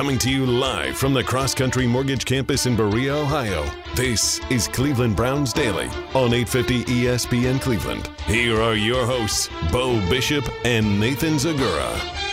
Coming to you live from the Cross Country Mortgage Campus in Berea, Ohio. This is Cleveland Browns Daily on 850 ESPN Cleveland. Here are your hosts, Beau Bishop and Nathan Zegura.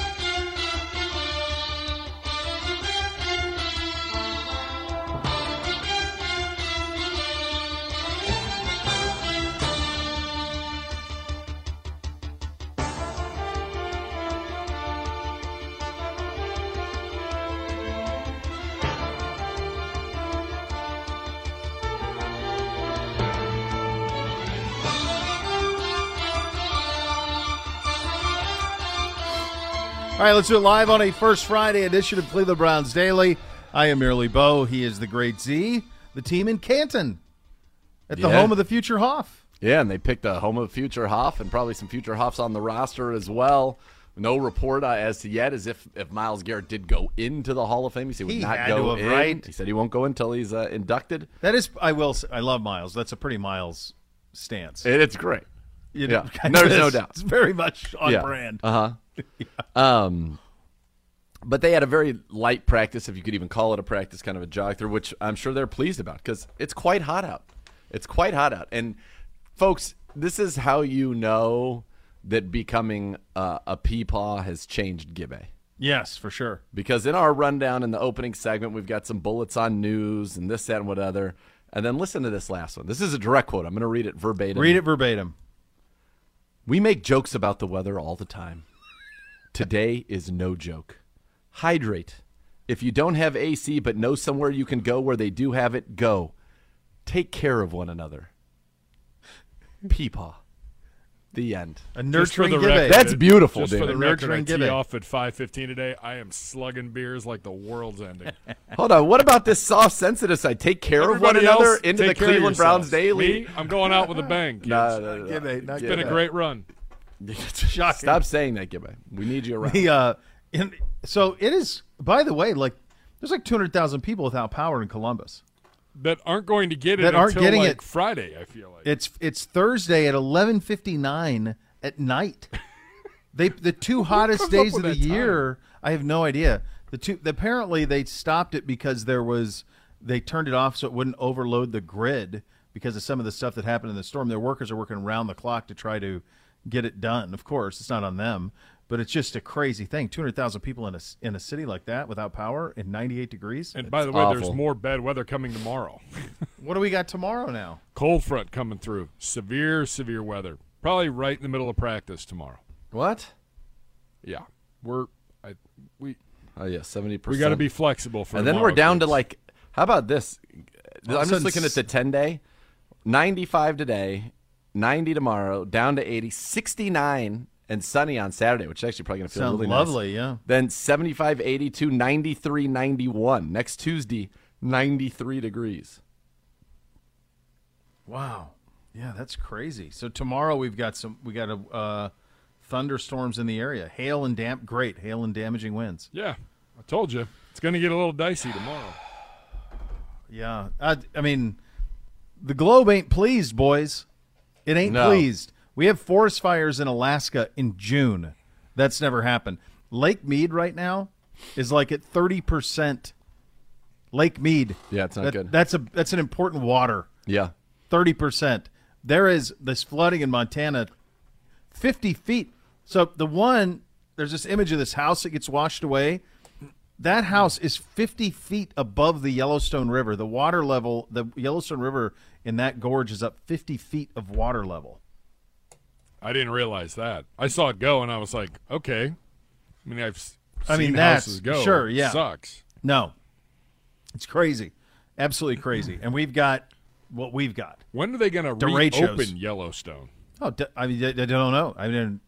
Right, let's do it live on a First Friday edition of Cleveland Browns Daily. I am merely Beau. He is the Great Z. The team in Canton at the Yeah. home of the future Hoff. Yeah, and they picked a home of future Hoff and probably some future Hoffs on the roster as well. No report uh, as to yet as if, if Myles Garrett did go into the Hall of Fame. He said he would He not go in. right? He said he won't go until he's uh, inducted. That is, I will. Say, I love Myles. That's a pretty Myles stance. And it's great. You yeah. kind There's no doubt. It's very much on yeah. brand. Uh huh. Um, but they had a very light practice, if you could even call it a practice, kind of a jog through, which I'm sure they're pleased about because it's quite hot out. It's quite hot out, and folks, this is how you know that becoming uh, a peepaw has changed Gibbe. Yes, for sure. Because in our rundown in the opening segment, we've got some bullets on news and this, that, and what other. And then listen to this last one. This is a direct quote. I'm going to read it verbatim. Read it verbatim. We make jokes about the weather all the time. Today is no joke. Hydrate. If you don't have AC but know somewhere you can go where they do have it, go. Take care of one another. Peepaw. The end. A Just for nurturing the record, That's beautiful, Just for David. the record, I tee off at 5:15 today. I am slugging beers like the world's ending. Hold on. What about this soft sensitive side? Take care of one Everybody another into the take care of Cleveland Browns yourselves. daily. Me, I'm going out with a bang. Kids. No, no, no, no. It's been a great run. Shocking. Stop saying that, Gibby. We need you around. The uh, in, so it is. By the way, like there's like 200,000 people without power in Columbus. That aren't going to get it That aren't until getting like it. Friday. I feel like It's it's Thursday at 11:59 at night. They the two hottest days of the that time? year. I have no idea. The two apparently they stopped it because there was they turned it off so it wouldn't overload the grid because of some of the stuff that happened in the storm. Their workers are working around the clock to try to get it done. Of course, it's not on them, but it's just a crazy thing. 200,000 people in a s- in a city like that without power in 98 degrees. and by the way, there's more bad weather coming tomorrow. what do we got tomorrow now? Cold front coming through. Severe, severe weather. Probably right in the middle of practice tomorrow. What? Yeah, we're I we Oh yeah, seventy percent. we got to be flexible for. and then we're down to like how about this All of a i'm just looking at the 10 day 95 today 90 tomorrow down to 80 69 and sunny on saturday which is actually probably going to feel Sounds really nice. lovely, yeah. then 75 82 93 91 next tuesday 93 degrees. Wow. Yeah, that's crazy. So tomorrow we've got some. We got a uh, thunderstorms in the area. Hail and damp. Great hail and damaging winds. Yeah, I told you it's going to get a little dicey tomorrow. Yeah. I, I mean, the globe ain't pleased, boys. It ain't No. pleased. We have forest fires in Alaska in June. That's never happened. Lake Mead right now is like at thirty percent. Lake Mead. Yeah, it's not That- good. That's a that's an important water. Yeah. Thirty percent. There is this flooding in Montana, fifty feet. So the one there's this image of this house that gets washed away. That house is fifty feet above the Yellowstone River. The water level, the Yellowstone River in that gorge is up fifty feet of water level. I didn't realize that. I saw it go, and I was like, okay. I mean, I've s- I mean, seen that's- houses go. sure, It yeah. sucks. No, it's crazy, absolutely crazy. And we've got what we've got. When are they going to Derechos. reopen Yellowstone? Oh, I mean, I, I don't know. I mean,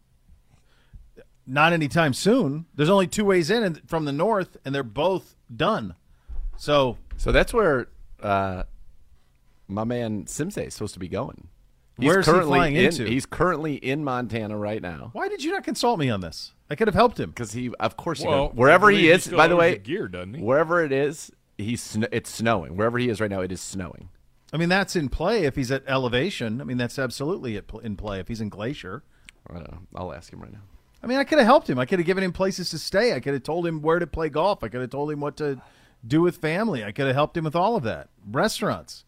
not anytime soon. There's only two ways in and- from the north, and they're both done. So So that's where uh, my man Simsei is supposed to be going. He's Where's he currently flying in, into? He's currently in Montana right now. why did you not consult me on this? I could have helped him. Because he, of course, you Well, know, wherever he he is. still By the way, the gear, doesn't he? Wherever it is, he's sn- it's snowing. Wherever he is right now, it is snowing. I mean, that's in play if he's at elevation. I mean, that's absolutely in play if he's in glacier. I don't know. I'll ask him right now. I mean, I could have helped him. I could have given him places to stay. I could have told him where to play golf. I could have told him what to do with family. I could have helped him with all of that. Restaurants.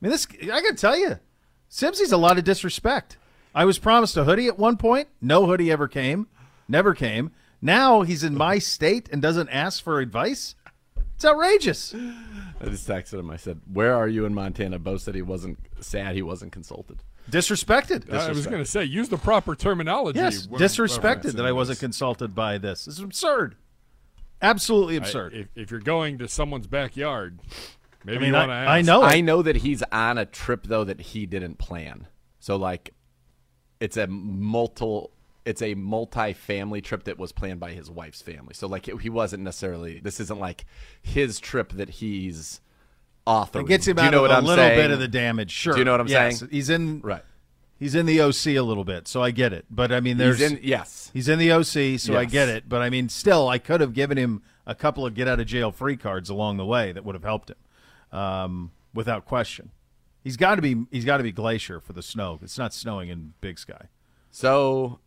I mean, this I got to tell you, Simpson's a lot of disrespect. I was promised a hoodie at one point. No hoodie ever came. Never came. Now he's in my state and doesn't ask for advice. It's outrageous. I just texted him. I said, "Where are you in Montana?" Bo said he wasn't sad. He wasn't consulted. Disrespected. I was going to say, use the proper terminology. Yes, when disrespected referencing that I wasn't this. consulted by this. This is absurd. Absolutely I- absurd. if, if you're going to someone's backyard, maybe I mean, you want to I, ask. I know. I know that he's on a trip though that he didn't plan. So like, it's a multiple. It's a multi-family trip that was planned by his wife's family. So like, he wasn't necessarily. This isn't like his trip that he's authoring. It gets him Do you know of what a I'm little saying? bit of the damage. Sure. Do you know what I'm Yes, saying? He's in Right. He's in the OC a little bit, so I get it. But I mean, there's He's in. Yes. he's in the OC, so I get it. But I mean, still, I could have given him a couple of get out of jail free cards along the way that would have helped him, um, without question. He's got to be he's got to be glacier for the snow. It's not snowing in Big Sky. So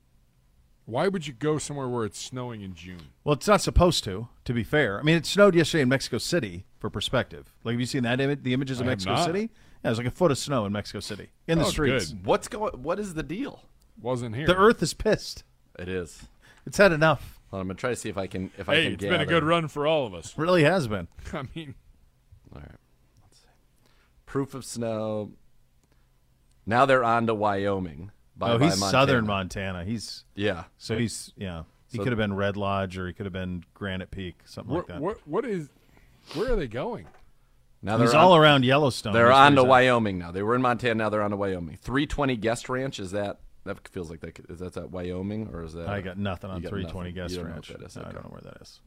Why would you go somewhere where it's snowing in June? Well, it's not supposed to. To be fair, I mean, it snowed yesterday in Mexico City. For perspective, like have you seen that image? The images of I Mexico not. City? Yeah, there's like a foot of snow in Mexico City in the Oh, streets. good. what's going? What is the deal? Wasn't here. The Earth is pissed. It is. It's had enough. Well, I'm gonna try to see if I can. If I Hey, can it's been a gather. good run for all of us. Really has been. I mean, All right. Let's see. Proof of snow. Now they're on to Wyoming. By, oh, by he's Montana. southern Montana. He's Yeah. so he's yeah. He So- could have been Red Lodge or he could have been Granite Peak, something where, like that. what what is? Where are they going? Now he's on, all around Yellowstone. They're on where to at. Wyoming now. They were in Montana. Now they're on to Wyoming. 320 Guest Ranch. Is that? That feels like that. Is that at Wyoming or is that? I got nothing on 320. Guest You don't know Ranch. what that is. No, I don't know where that is.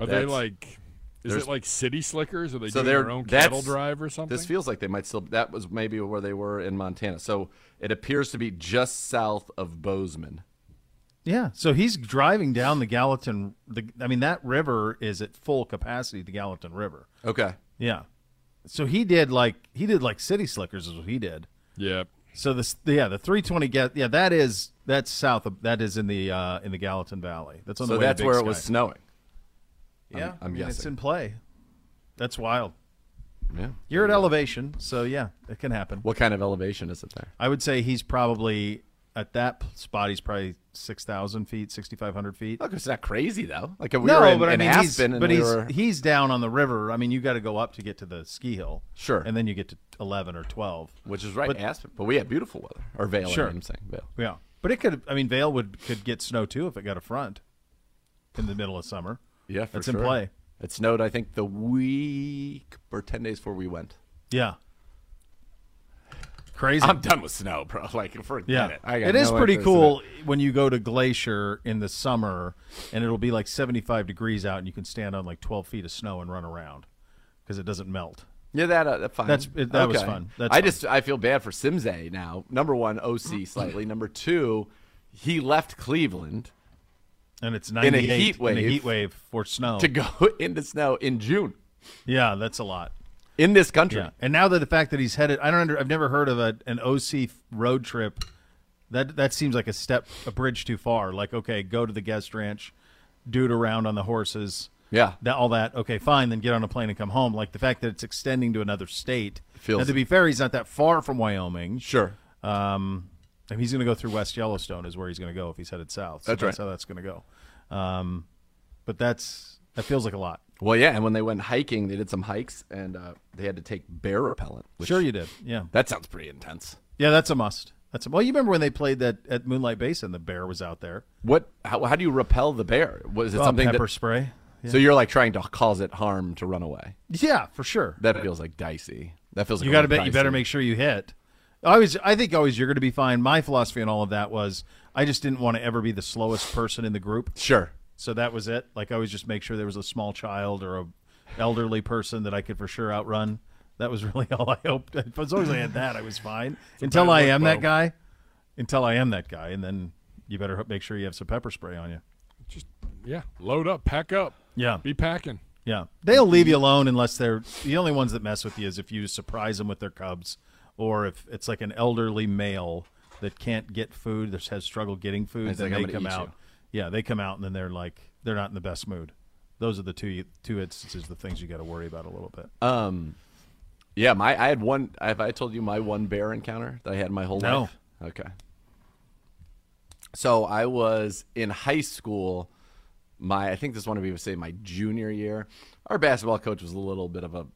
Are they like? Is there's- it like city slickers? Are they So doing they're their own cattle drive or something? This feels like they might still. That was maybe where they were in Montana. So it appears to be just south of Bozeman. Yeah, so he's driving down the Gallatin. The I mean that river is at full capacity. The Gallatin River. Okay. Yeah, so he did like he did like city slickers is what he did. yeah. So this yeah the 320 get yeah that is that's south of that is in the uh, in the Gallatin Valley. That's on So the way that's to Big where Sky. it was snowing. Yeah, I'm I mean, it's in play. That's wild. Yeah. You're at elevation, so yeah, it can happen. What kind of elevation is it there? I would say he's probably at that spot. He's probably six thousand feet, sixty five hundred feet. Look, it's not crazy though. Like we no, were in, but I in mean, Aspen, he's, but we he's were, he's down on the river. I mean, you got to go up to get to the ski hill. Sure. and then you get to eleven or twelve. which is right but- in Aspen. But we had beautiful weather. Or Vail, Sure. I'm saying Vail. Yeah, but it could. I mean, Vail would could get snow too if it got a front in the middle of summer. Yeah, for That's sure. in play. It snowed, I think, the week or ten days before we went. Yeah, crazy. I'm done with snow, bro. Like, forget Yeah, it. I got it is no pretty cool when you go to Glacier in the summer, and it'll be like 75 degrees out, and you can stand on like 12 feet of snow and run around. because it doesn't melt. Yeah, that uh, that's fine. That's- it- that was Okay. fun. That's I fun. just I feel bad for Simze now. Number one, OC slightly. Number two, he left Cleveland And it's a 98 heat in a heat wave for snow. to go into snow in June yeah, that's a lot. in this country. Yeah, and now that the fact that he's headed, I don't under, I've never heard of a, an OC road trip. That that seems like a step, a bridge too far. Like, okay, go to the guest ranch, dude around on the horses. Yeah. that all that. Okay, fine, then get on a plane and come home. Like the fact that it's extending to another state. Feels- now, to be fair, he's not that far from Wyoming. Sure. Um, and he's going to go through West Yellowstone is where he's going to go if he's headed south. So That's right. How that's going to go. Um, but that's that feels like a lot. Well, yeah, and when they went hiking, they did some hikes and uh, they had to take bear repellent. Sure, you did. Yeah, That sounds pretty intense. yeah, that's a must. That's a, well. You remember when they played that at Moonlight Basin? The bear was out there. What? How, how do you repel the bear? Was it Oh, something pepper that? spray. So you're like trying to cause it harm to run away. Yeah, for sure. That feels like dicey. That feels like you got to bet. You better make sure you hit. I always, I think always you're going to be fine. My philosophy on all of that was I just didn't want to ever be the slowest person in the group. Sure. So that was it. Like I always just make sure there was a small child or a elderly person that I could for sure outrun. That was really all I hoped. As long as I had that, I was fine. Until I look, am that guy. Until I am that guy, and then you better make sure you have some pepper spray on you. Just yeah, load up, pack up. Yeah. Be packing. Yeah, they'll leave you alone unless they're the only ones that mess with you is if you surprise them with their cubs, or if it's like an elderly male that can't get food, that has struggled getting food, It's then like, they come out. you. Yeah, they come out and then they're like they're not in the best mood. Those are the two two instances, the things you got to worry about a little bit. Um, yeah, my I had one. Have I told you my one bear encounter that I had my whole No. life? Okay. So I was in high school. My I think this one of you would say my junior year. Our basketball coach was a little bit of a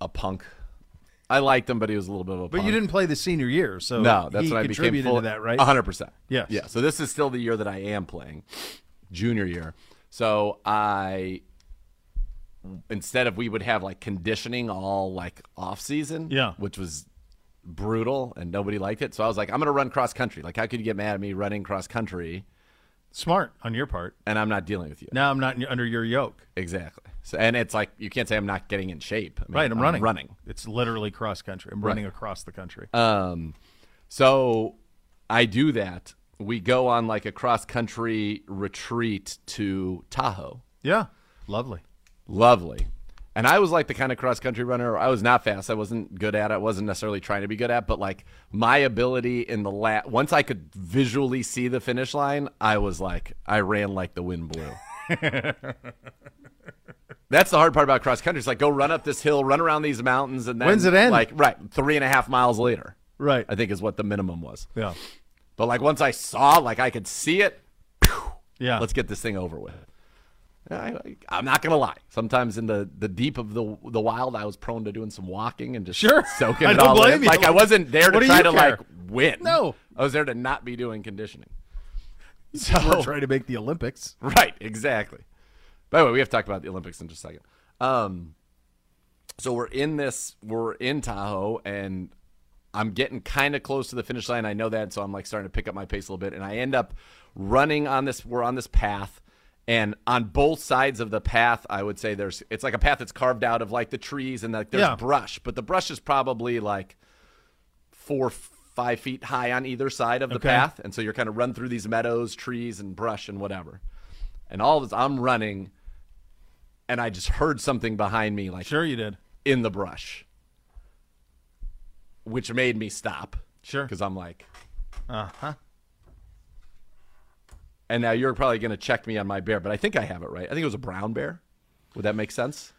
a punk. I liked him, but he was a little bit of a. But punk. you didn't play the senior year, so No, that's he when I became contributed full. to that, right? hundred percent. Yes. Yeah. So this is still the year that I am playing, junior year. So I, instead of we would have like conditioning all like off season. Yeah. Which was brutal and nobody liked it. So I was like, I'm gonna run cross country. Like, how could you get mad at me running cross country Smart on your part. and I'm not dealing with you? Now I'm not under your yoke. Exactly. So and it's like you can't say I'm not getting in shape. I mean, Right, I'm running. Running. It's literally cross country. I'm Right. running across the country. Um, so I do that. We go on like a cross country retreat to Tahoe. yeah, lovely. Lovely. And I was like the kind of cross country runner. I was not fast. I wasn't good at it. I wasn't necessarily trying to be good at. But like my ability in the la once I could visually see the finish line, I was like I ran like the wind blew. That's the hard part about cross country. It's like go run up this hill, run around these mountains, and then When's it end? Like right, three and a half miles later. Right. I think is what the minimum was. Yeah. But like once I saw, like I could see it. Yeah. Let's get this thing over with. I, I'm not gonna lie. Sometimes in the, the deep of the the wild, I was prone to doing some walking and just Sure. soaking it all in. you. Like I wasn't there to try to care? like win. No. I was there to not be doing conditioning. So we're trying to make the Olympics. right, exactly. By the way, we have to talk about the Olympics in just a second. Um, so we're in this, we're in Tahoe, and I'm getting kind of close to the finish line. I know that, so I'm like starting to pick up my pace a little bit, and I end up running on this. We're on this path, and on both sides of the path, I would say there's. It's like a path that's carved out of like the trees and like there's Yeah. brush, but the brush is probably like four, five feet high on either side of the Okay. path, and so you're kind of run through these meadows, trees, and brush and whatever. And all of this, I'm running, and I just heard something behind me, like Sure, you did. in the brush, which made me stop. Sure. because I'm like, Uh huh. And now you're probably going to check me on my bear, but I think I have it right. I think it was a brown bear. Would that make sense?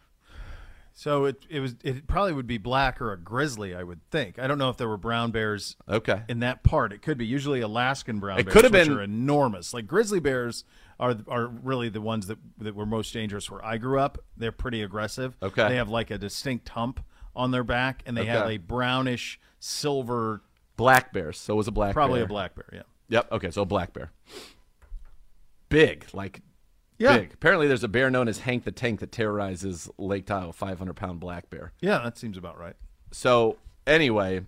So it it was it probably would be black or a grizzly, I would think. I don't know if there were brown bears Okay. in that part. It could be usually Alaskan brown It bears, could have been- are enormous. Like grizzly bears are are really the ones that that were most dangerous. Where I grew up, they're pretty aggressive. Okay. they have like a distinct hump on their back, and they have a brownish silver, Black bears. So it was a black probably bear. a black bear. Yeah, Yep. Okay. So a black bear. Big, like Yeah. big. Apparently, there's a bear known as Hank the Tank that terrorizes Lake Tahoe, 500 pound black bear. yeah, that seems about right. So anyway,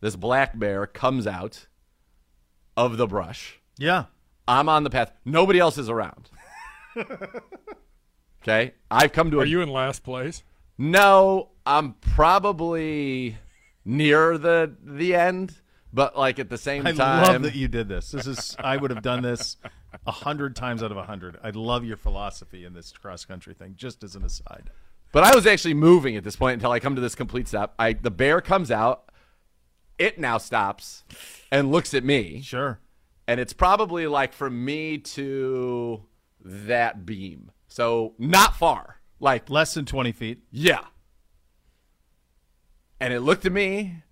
this black bear comes out of the brush. Yeah, I'm on the path. Nobody else is around. okay, I've come to a Are you in last place? No, I'm probably near the the end, but like at the same I time, love that you did this. This is I would have done this a hundred times out of a hundred. I love your philosophy in this cross country thing. Just as an aside, But I was actually moving at this point until I come to this complete stop. I the bear comes out, it now stops and looks at me, sure. and it's probably like from me to that beam. So not far. Like Less than twenty feet. Yeah. And it looked at me,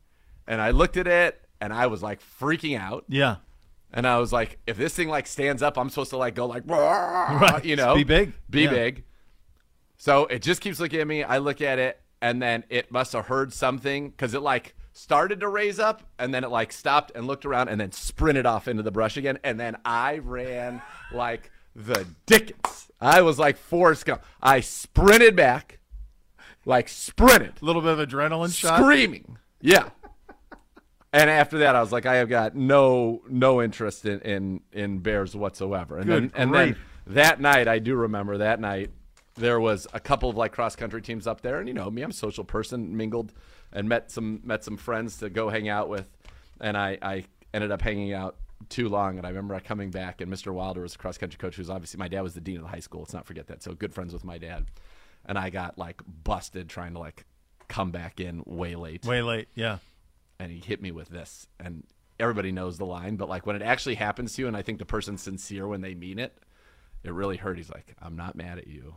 and I looked at it, and I was like freaking out. Yeah. And I was like, if this thing like stands up, I'm supposed to like go like, right. you know, Be big. be Yeah. big. So it just keeps looking at me. I look at it, and then it must have heard something because it like started to raise up, and then it like stopped and looked around, and then sprinted off into the brush again. And then I ran like the Dickens. I was like Forrest Gump. I sprinted back, like sprinted A little bit of adrenaline shot. screaming. Yeah. And after that, I was like, I have got no no interest in in, in bears whatsoever. And Good then and then that night, I do remember that night there was a couple of like cross country teams up there, and you know me, I'm a social person, mingled and met some met some friends to go hang out with, and I I ended up hanging out too long, and I remember coming back, and Mr. Wilder was a cross country coach, who's obviously my dad was the dean of the high school. Let's not forget that. So good friends with my dad, and I got like busted trying to like come back in way late Way late. Yeah. And he hit me with this and everybody knows the line but like when it actually happens to you and i think the person's sincere when they mean it it really hurt he's like i'm not mad at you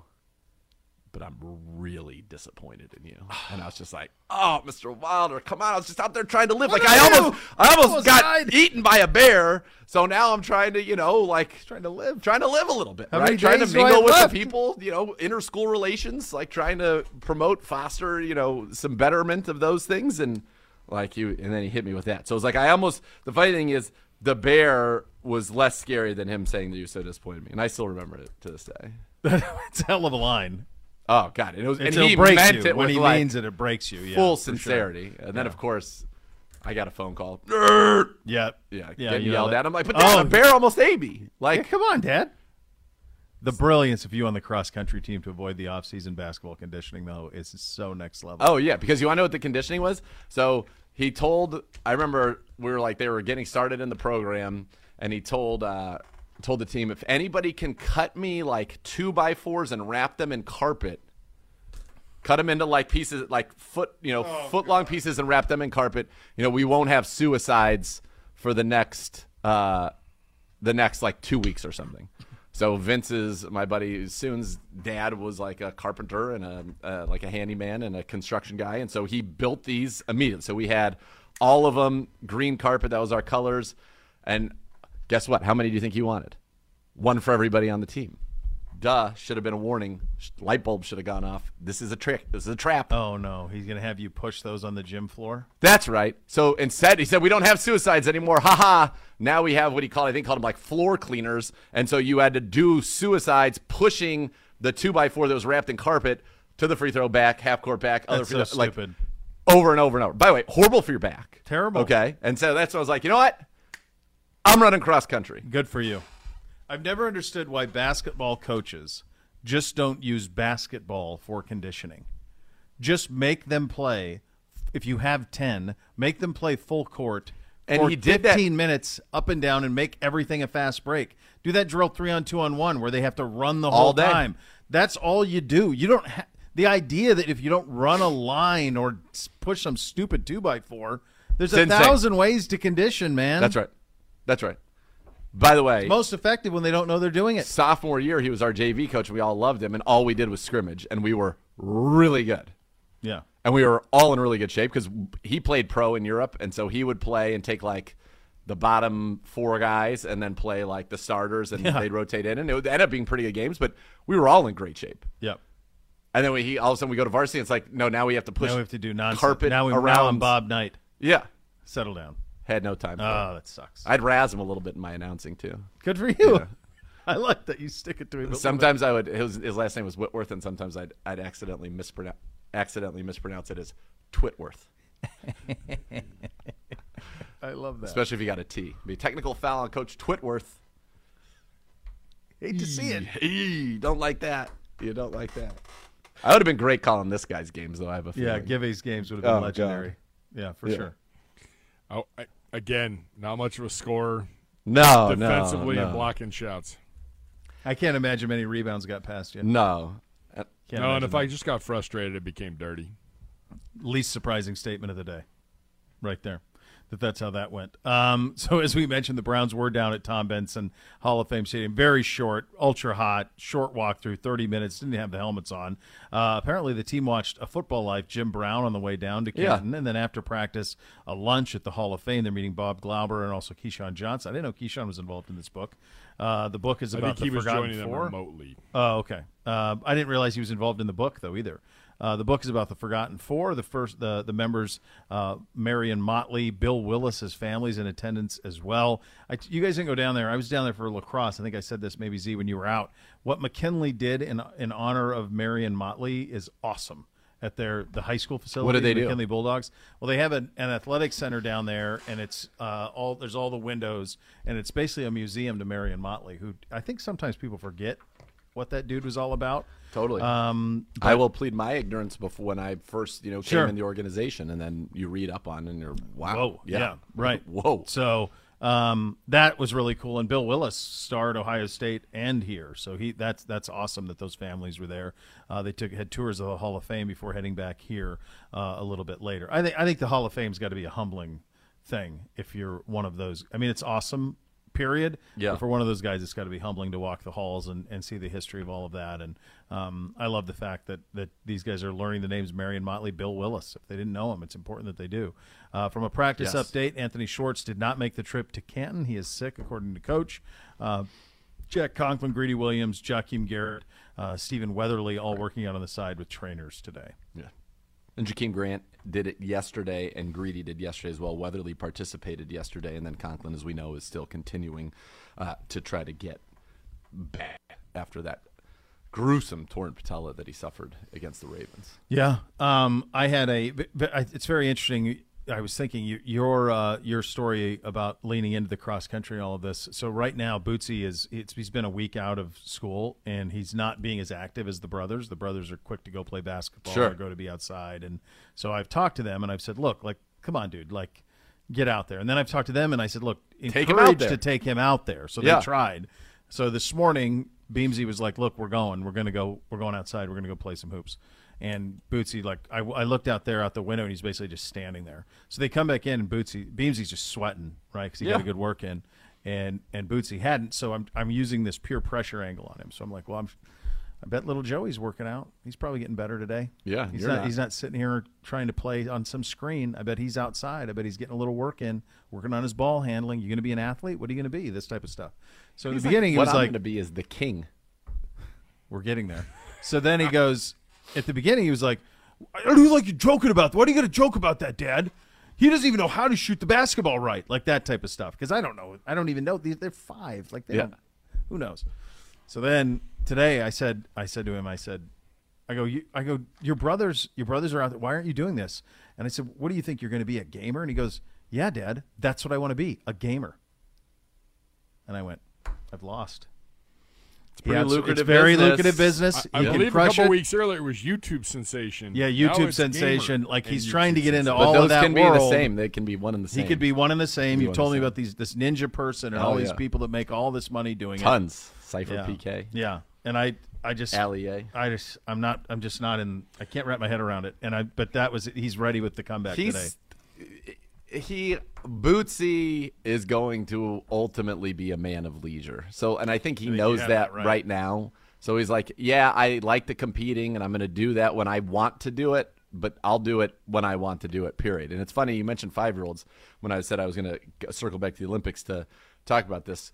but i'm really disappointed in you and i was just like oh mr wilder come on i was just out there trying to live like did i I almost i almost, Almost got died. eaten by a bear so now i'm trying to you know like Trying to live. trying to live a little bit How right trying to days do I mingle with left? the people you know inter-school relations like trying to promote foster you know some betterment of those things and like you and then he hit me with that so it's like i almost the funny thing is the bear was less scary than him saying that you so disappointed me and i still remember it to this day it's a hell of a line. oh god and it was and he breaks meant you. it when he like means it, it breaks you. Yeah, full for sure. sincerity and then of course i got a phone call Nerd! Yeah. yeah, Yeah. getting yelled at i'm like but Oh. Dad, the bear almost ate me like Yeah, come on, Dad. The brilliance of you on the cross country team to avoid the off season basketball conditioning though is so next level. Oh yeah, because you want to know what the conditioning was? So he told. I remember we were like they were getting started in the program, and he told uh, told the team if anybody can cut me like two by fours and wrap them in carpet, cut them into like pieces like foot you know foot long pieces and wrap them in carpet. You know we won't have suicides for the next uh, the next like two weeks or something. So Vince's my buddy Soon's dad was like a carpenter and a uh, like a handyman and a construction guy, and so he built these immediately. So we had all of them green carpet. That was our colors, and guess what? How many do you think he wanted? One for everybody on the team. Duh, should have been a warning. Light bulb should have gone off. This is a trick. This is a trap. Oh no, he's gonna have you push those on the gym floor. That's right. So instead, he said, we don't have suicides anymore. Ha ha. Now we have what he called, I think, called them like floor cleaners. And so you had to do suicides pushing the two by four that was wrapped in carpet to the free throw back, half court back, other That's free so throw, like over and over and over. By the way, horrible for your back. Terrible. Okay. And so that's when I was like, you know what? I'm running cross country. Good for you. I've never understood why basketball coaches just don't use basketball for conditioning. Just make them play. If you have ten, make them play full court And for he did that- 15 minutes up and down and make everything a fast break. Do that drill three on two on one where they have to run the All whole day. time. That's all you do. You don't. Ha- the idea that if you don't run a line or push some stupid two by four, there's It's a insane. thousand ways to condition, man. That's right. That's right. By the way, Most effective when they don't know they're doing it. sophomore year, he was our JV coach. and We all loved him, and all we did was scrimmage, and we were really good. Yeah. and we were all in really good shape because he played pro in Europe, and so he would play and take like the bottom four guys and then play like the starters, and Yeah. they'd rotate in, and it would end up being pretty good games. But we were all in great shape. Yep. And then we, he all of a sudden we go to varsity. And it's like no, now we have to push. now we have to do nonsense. carpet now, we, around. now Bob Knight. Yeah, Settle down. Had no time. for Oh, that sucks. I'd razz him a little bit in my announcing too. Good for you. I like that you stick it to him. Sometimes I would. His, his last name was Whitworth, and sometimes I'd I'd accidentally mispronounce accidentally mispronounce it as Twitworth. I love that. especially if you got a T. Be a technical foul on Coach Twitworth. Hate to see it. Eee, don't like that. You don't like that. I would have been great calling this guy's games, though. I have a Yeah, feeling. Givey's games would have been Oh, God. legendary. Yeah, for Yeah. sure. Oh, I, again, not much of a score no, defensively no, no. and blocking shots. I can't imagine many rebounds got past you. No, Can't no, and imagine if I just got frustrated, it became dirty. least surprising statement of the day, right there. That that's how that went. Um, so as we mentioned, the Browns were down at Tom Benson Hall of Fame Stadium. Very short, ultra hot, short walk through, thirty minutes. Didn't have the helmets on. Uh, apparently, the team watched a football life. Jim Brown on the way down to Yeah. Canton, and then after practice, a lunch at the Hall of Fame. They're meeting Bob Glauber and also Keyshawn Johnson. I didn't know Keyshawn was involved in this book. Uh, the book is I about think he the was Forgotten joining them Four. remotely. Oh, okay. Uh, I didn't realize he was involved in the book though either. Uh, the book is about the Forgotten Four. The first, the the members, uh, Marion Motley, Bill Willis, his family's in attendance as well. I, you guys didn't go down there. I was down there for lacrosse. I think I said this maybe Z when you were out. What McKinley did in in honor of Marion Motley is awesome at their the high school facility. What did they do? McKinley Bulldogs. Well, they have an, an athletic center down there, and it's uh, all there's all the windows, and it's basically a museum to Marion Motley, who I think sometimes people forget what that dude was all about. totally. Um, I will plead my ignorance before when I first, you know, came Sure. in the organization, and then you read up on, and you're wow, Whoa. Yeah. right. whoa. So um, that was really cool. And Bill Willis starred Ohio State and here, so he that's that's awesome that those families were there. Uh, they took had tours of the Hall of Fame before heading back here uh, a little bit later. I think I think the Hall of Fame's got to be a humbling thing if you're one of those. I mean, it's awesome. Period. Yeah. But for one of those guys, it's got to be humbling to walk the halls and, and see the history of all of that. And um, I love the fact that, that these guys are learning the names Marion Motley, Bill Willis. If they didn't know him, it's important that they do. Uh, from a practice Yes. update, Anthony Schwartz did not make the trip to Canton. He is sick, according to coach. Uh, Jack Conklin, Greedy Williams, Jakeem Grant, uh, Stephen Weatherly, all working out on the side with trainers today. Yeah. And Jakeem Grant did it yesterday, and Greedy did yesterday as well. Weatherly participated yesterday, and then Conklin, as we know, is still continuing uh, to try to get back after that gruesome torn patella that he suffered against the Ravens. Yeah, um, I had a. It's very interesting. I was thinking you, your uh, your story about leaning into the cross country and all of this. So right now, Bootsy is it's, he's been a week out of school and he's not being as active as the brothers. The brothers are quick to go play basketball Sure. or go to be outside, and so I've talked to them and I've said, look, like, come on, dude, like, get out there. And then I've talked to them and I said, look, Take encourage to take him out there. So Yeah. they tried. So this morning, Beamsy was like, "Look, we're going. We're gonna go. We're going outside. We're gonna go play some hoops." And Bootsy, like, I, I looked out there out the window, and he's basically just standing there. So they come back in, and Bootsy, Beamsy's just sweating, right? Because he got a good work in, and and Bootsy hadn't. So I'm I'm using this pure pressure angle on him. So I'm like, well, I'm. I bet little Joey's working out. He's probably getting better today. Yeah, he's not, not. He's not sitting here trying to play on some screen. I bet he's outside. I bet he's getting a little work in, working on his ball handling. You're going to be an athlete? What are you going to be? This type of stuff. So in the beginning, he what was I'm like, going to be is the king. we're getting there. So then he goes, at the beginning, he was like, I don't like you joking about that. What are you going to joke about that, Dad? He doesn't even know how to shoot the basketball right, like that type of stuff. Because I don't know. I don't even know. They're five. Like, they Yeah. who knows? So then today, I said, I said to him, I said, I go, you, I go, your brothers, your brothers are out there. Why aren't you doing this? And I said, what do you think? You're going to be a gamer? And he goes, Yeah, Dad, that's what I want to be, a gamer. And I went, I've lost. It's pretty lucrative It's very business. lucrative business. I You can believe a couple it. weeks earlier it was YouTube sensation. Yeah, YouTube it's sensation. Like and he's trying to get into. But all those of that can be world. the same. They can be one and the same. He could be one and the same. You one told me and the about these this ninja person and Oh, all these yeah. people that make all this money doing tons. it. Cypher Yeah. PK. Yeah, and I I just Allier. I just I'm not I'm just not in I can't wrap my head around it. And I but that was he's ready with the comeback today. He Bootsy is going to ultimately be a man of leisure. So, and I think he think knows that that right. right now. So he's like, yeah, I like the competing, and I'm going to do that when I want to do it. But I'll do it when I want to do it. Period. And it's funny you mentioned five year olds when I said I was going to circle back to the Olympics to talk about this.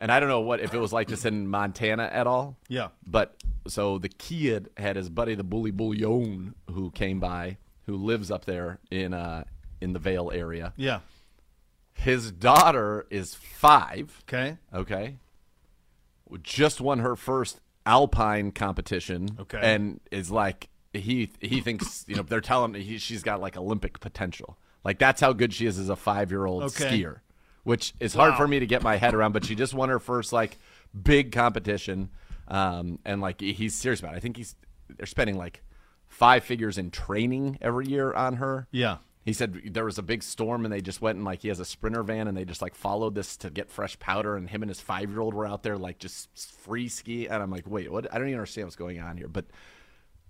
And I don't know what if it was like this in Montana at all. Yeah. But so the kid had his buddy, the Bully Bullion, who came by, who lives up there in uh in the Vail area. Yeah. His daughter is five. Okay. Okay. Just won her first alpine competition. Okay. And is like he he thinks you know they're telling he she's got like Olympic potential. Like that's how good she is as a five year old Okay. skier, which is hard for me to get my head around. But she just won her first like big competition, um, and like he's serious about. it. I think he's they're spending like five figures in training every year on her. Yeah. He said there was a big storm and they just went and like he has a sprinter van and they just like followed this to get fresh powder and him and his five year old were out there like just free ski and I'm like, wait, what? I don't even understand what's going on here. But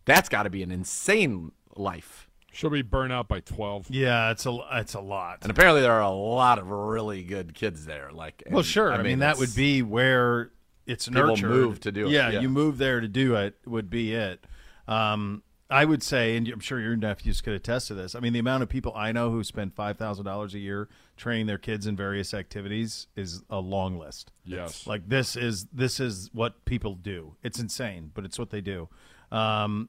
that's got to be an insane life. She'll be burnt out by 12. Yeah, it's a it's a lot. And apparently there are a lot of really good kids there. Like, Well, sure. I, mean, that would be where it's People nurtured. move to do it, Yeah, yeah. you move there to do it would be it. Um, I would say, and I'm sure your nephews could attest to this. I mean, the amount of people I know who spend five thousand dollars a year training their kids in various activities is a long list. Yes. Like this is this is what people do. It's insane, but it's what they do. Um,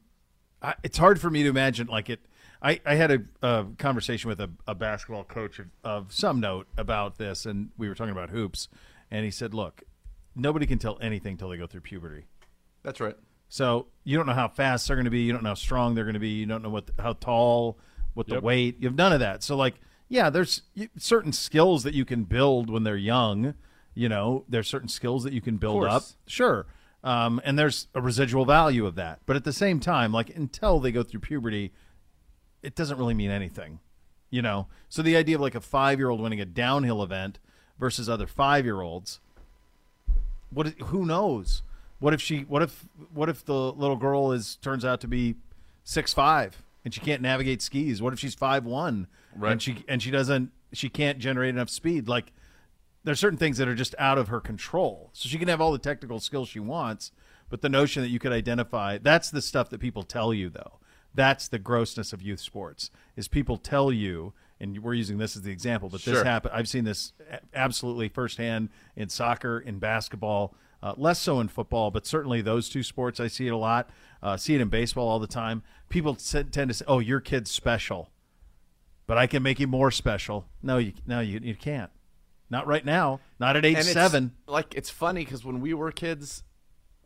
I, it's hard for me to imagine like it. I, I had a, a conversation with a, a basketball coach of, of some note about this, and we were talking about hoops, and he said, "Look, nobody can tell anything till they go through puberty. That's right. So you don't know how fast they're going to be, you don't know how strong they're going to be, you don't know what how tall, what the Yep. weight. You have none of that. So like, yeah, there's certain skills that you can build when they're young. You know, there's certain skills that you can build up. Sure. Um, and there's a residual value of that. But at the same time, like until they go through puberty, it doesn't really mean anything. You know? So the idea of like a five year old winning a downhill event versus other five year olds, what who knows? What if she what if what if the little girl is turns out to be six five and she can't navigate skis? What if she's five one Right. and she and she doesn't she can't generate enough speed? Like there's certain things that are just out of her control. So she can have all the technical skills she wants, but the notion that you could identify that's the stuff that people tell you though. That's the grossness of youth sports is people tell you and we're using this as the example, but this happened. I've seen this absolutely firsthand in soccer, in basketball, uh, less so in football, but certainly those two sports I see it a lot. Uh, see it in baseball all the time. People t- tend to say, "Oh, your kid's special." But I can make you more special. No, you no you, you can't. Not right now. Not at age And it's- seven. Like it's funny because when we were kids,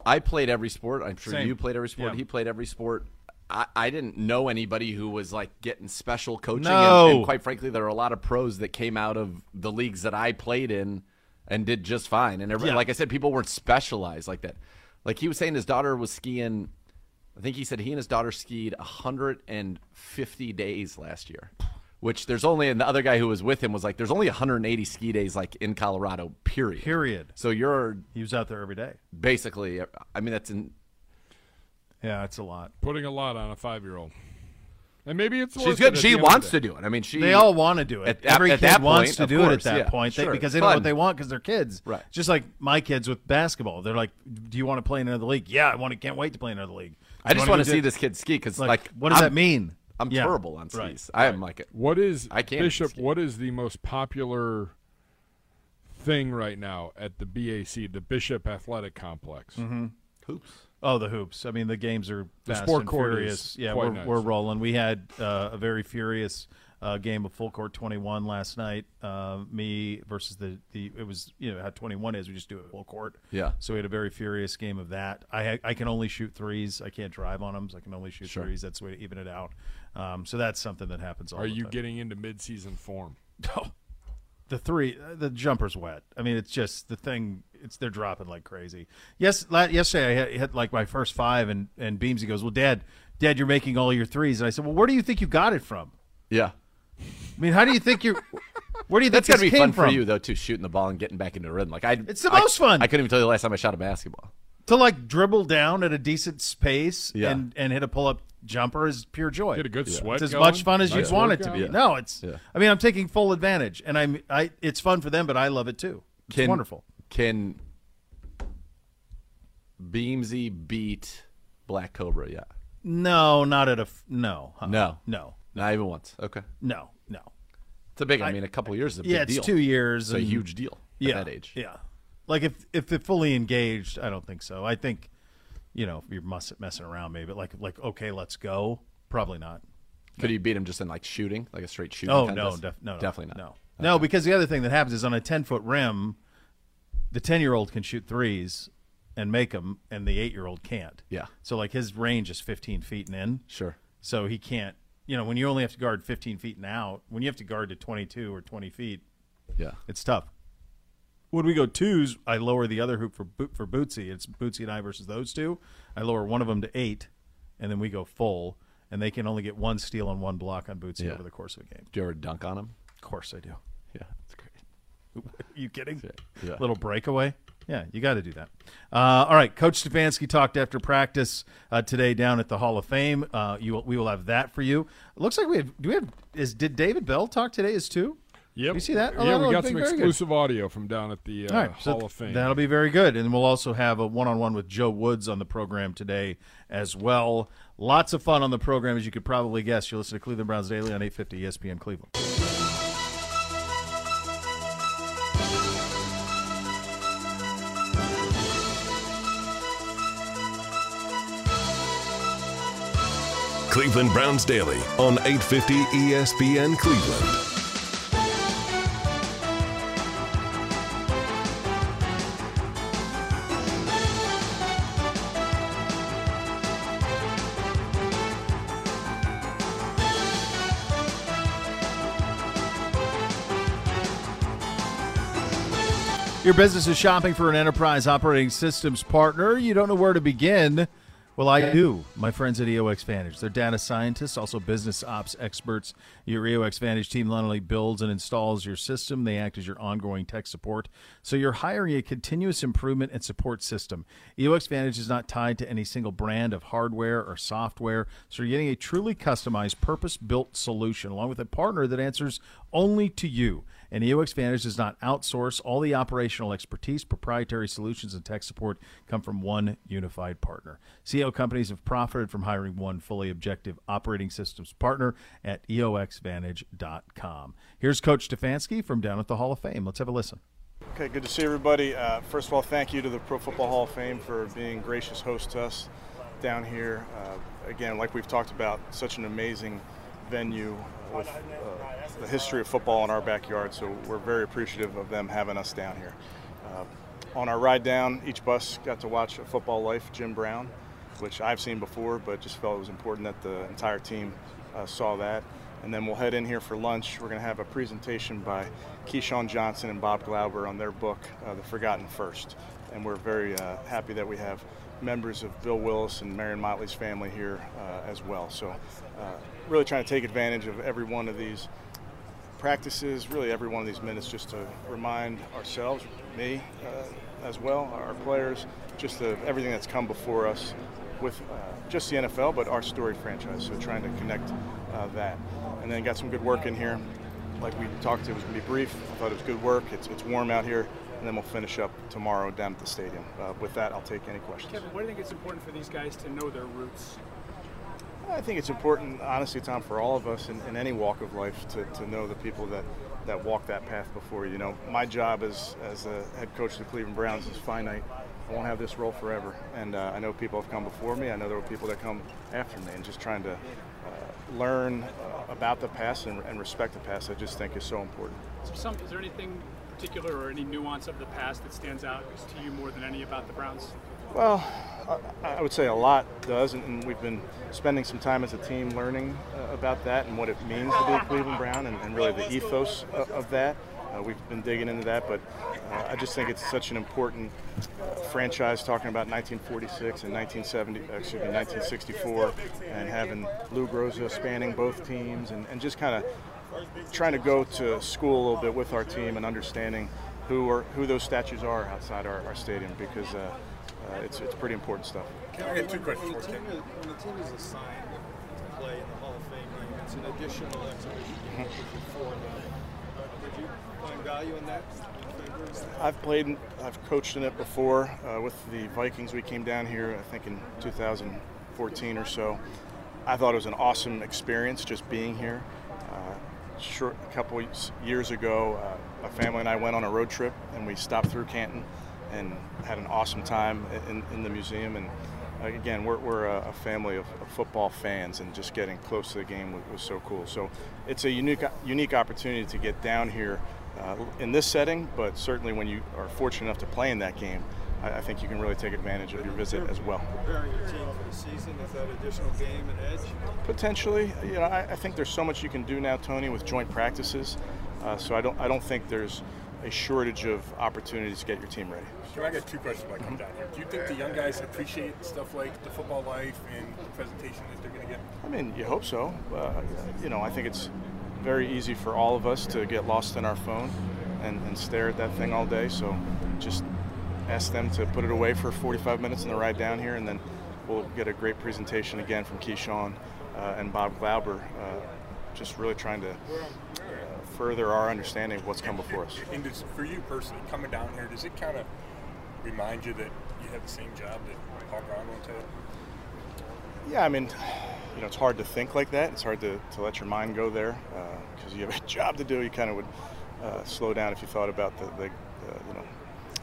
I played every sport. I'm sure Same. you played every sport. Yeah. He played every sport. I, I didn't know anybody who was like getting special coaching. No. And, and quite frankly, there are a lot of pros that came out of the leagues that I played in and did just fine. And every, Yeah. like I said, people weren't specialized like that. Like he was saying, his daughter was skiing. I think he said he and his daughter skied 150 days last year. Which there's only, and the other guy who was with him was like, there's only 180 ski days like in Colorado, period. Period. So you're He was out there every day. basically, I mean, that's in. Yeah, it's a lot. Putting a lot on a five year old. And maybe it's She's worth it good. at She the end of wants to do it. I mean, she. They all want to do it. At- Every at kid that wants point, to of do it at that yeah, point they- because it's they know what they want because they're kids. Right. Just like my kids with basketball. They're like, "Do you want to play in another league?" Yeah, I want to. Can't wait to play in another league. I just want want to see this kid ski because, Like, like, what does I'm- that mean? I'm Yeah. terrible on Right. skis. I am like, it. What is I can't Bishop? What is the most popular thing right now at the BAC, the Bishop Athletic Complex? Mm-hmm. hoops. Oh, the hoops. I mean, the games are The fast sport and court furious. is yeah, quite we're, nice. we're rolling. We had uh, a very furious uh, game of full court 21 last night. Uh, me versus the, the it was you know how 21 is. We just do it full court. Yeah. So we had a very furious game of that. I ha- I can only shoot threes. I can't drive on them, so I can only shoot Sure. threes. That's the way to even it out. Um, so that's something that happens. All Are the you time. getting into midseason form? the three the jumper's wet i mean it's just the thing it's they're dropping like crazy yes la- yesterday i hit, hit like my first five and and beamsy goes well dad dad you're making all your threes and i said well where do you think you got it from Yeah. i mean how do you think you're? where do you think That's gotta be came fun from for you though, too, shooting the ball and getting back into rhythm. Like I, It's the I- most fun. I couldn't even tell you the last time I shot a basketball. to like dribble down at a decent pace Yeah. and and hit a pull-up jumper is pure joy Get a good sweat. it's as going? much fun as Nice you'd want it to be Yeah. no it's Yeah. i mean i'm taking full advantage and i'm i it's fun for them but i love it too it's Can, wonderful Can Beamsy beat Black Cobra Yeah. no not at a f- no. No. no Not even once. Okay. no no It's a big. I, I- mean, a couple years is a big yeah, it's deal. two years. It's a and- huge deal at yeah, that age. Yeah, like if if they're fully engaged, I don't think so. I think, you know, if you're mess, messing around, maybe but like like okay, let's go. Probably not. Could you beat him just in like shooting, like a straight shooting? Oh no, contest? def- no, no, definitely not. No, no, because the other thing that happens is on a ten foot rim, the ten year old can shoot threes and make them, and the eight year old can't. Yeah. So like his range is fifteen feet and in. Sure. So he can't. You know, when you only have to guard fifteen feet and out, when you have to guard to twenty two or twenty feet, Yeah. it's tough. When we go twos, I lower the other hoop for for Bootsy. It's Bootsy and I versus those two. I lower one of them to eight, and then we go full, and they can only get one steal and one block on Bootsy Yeah. over the course of a game. Do you ever dunk on him? Of course I do. Yeah. Are you kidding? Yeah. Little breakaway. Yeah, you got to do that. Uh, all right, Coach Stefanski talked after practice uh, today down at the Hall of Fame. Uh, you we will have that for you. It looks like we have. Do we have? Is did David Bell talk today? Is too? Yep. You see that? Oh, yeah, we got some very good. exclusive audio from down at the uh, right, so Hall of Fame. That'll be very good. And we'll also have a one on one with Joe Woods on the program today as well. Lots of fun on the program, as you could probably guess. You listen to Cleveland Browns Daily on 850 ESPN Cleveland. Cleveland Browns Daily on 850 ESPN Cleveland. Your business is shopping for an enterprise operating systems partner. You don't know where to begin. Well, I do. My friends at EOX Vantage. They're data scientists, also business ops experts. Your EOX Vantage team not only builds and installs your system, they act as your ongoing tech support. So you're hiring a continuous improvement and support system. EOX Vantage is not tied to any single brand of hardware or software. So you're getting a truly customized, purpose built solution along with a partner that answers only to you. And EOX Vantage does not outsource. All the operational expertise, proprietary solutions, and tech support come from one unified partner. CEO companies have profited from hiring one fully objective operating systems partner at EOXVantage.com. Here's Coach Stefanski from down at the Hall of Fame. Let's have a listen. Okay, good to see everybody. Uh, first of all, thank you to the Pro Football Hall of Fame for being gracious host to us down here. Uh, again, like we've talked about, such an amazing venue with uh, the history of football in our backyard, so we're very appreciative of them having us down here. Uh, on our ride down, each bus got to watch a Football Life Jim Brown, which I've seen before, but just felt it was important that the entire team uh, saw that. And then we'll head in here for lunch. We're going to have a presentation by Keyshawn Johnson and Bob Glauber on their book, uh, The Forgotten First. And we're very uh, happy that we have members of Bill Willis and Marion Motley's family here uh, as well. So, uh, really trying to take advantage of every one of these practices, really every one of these minutes, just to remind ourselves, me uh, as well, our players, just of everything that's come before us with uh, just the NFL, but our storied franchise. So trying to connect uh, that, and then got some good work in here. Like we talked, it was to be brief. I thought it was good work. It's, it's warm out here, and then we'll finish up tomorrow down at the stadium. Uh, with that, I'll take any questions. Kevin, why do you think it's important for these guys to know their roots? I think it's important, honestly, Tom, for all of us in, in any walk of life to, to know the people that, that walk that path before you. Know, my job as, as a head coach of the Cleveland Browns is finite. I won't have this role forever. And uh, I know people have come before me. I know there will people that come after me. And just trying to uh, learn uh, about the past and, and respect the past, I just think is so important. Is there, some, is there anything particular or any nuance of the past that stands out to you more than any about the Browns? Well, I would say a lot does, and- we've been spending some time as a team learning uh, about that and what it means to be a Cleveland Brown and, and really the ethos of, of that. Uh, we've been digging into that, but uh, I just think it's such an important uh, franchise talking about 1946 and 1970, excuse me, 1964, and having Lou Groza spanning both teams and, and just kind of trying to go to school a little bit with our team and understanding who are who those statues are outside our, our stadium because uh, uh, it's it's pretty important stuff. I got two questions. When the, team is, when the team is assigned to play in the Hall of Fame game, it's an additional exhibition game before that. Would you find value in that? I've played, I've coached in it before uh, with the Vikings. We came down here, I think, in 2014 or so. I thought it was an awesome experience just being here. Uh, short, a couple years ago, uh, my family and I went on a road trip and we stopped through Canton and had an awesome time in, in the museum. And uh, again, we're, we're a, a family of, of football fans, and just getting close to the game was, was so cool. So it's a unique unique opportunity to get down here uh, in this setting, but certainly when you are fortunate enough to play in that game, I, I think you can really take advantage of your visit as well. Preparing your team for the season, is that additional game and edge? Potentially, you know, I, I think there's so much you can do now, Tony, with joint practices. Uh, so I don't, I don't think there's a shortage of opportunities to get your team ready. I got two questions when I come down here. Do you think the young guys appreciate stuff like the football life and the presentation that they're going to get? I mean, you hope so. Uh, you know, I think it's very easy for all of us to get lost in our phone and, and stare at that thing all day. So just ask them to put it away for 45 minutes in the ride down here, and then we'll get a great presentation again from Keyshawn uh, and Bob Glauber, uh, just really trying to uh, further our understanding of what's come before us. And does, for you personally, coming down here, does it kind of remind you that you have the same job that Paul Brown once had? Yeah, I mean, you know, it's hard to think like that. It's hard to, to let your mind go there because uh, you have a job to do. You kind of would uh, slow down if you thought about the, the uh, you know,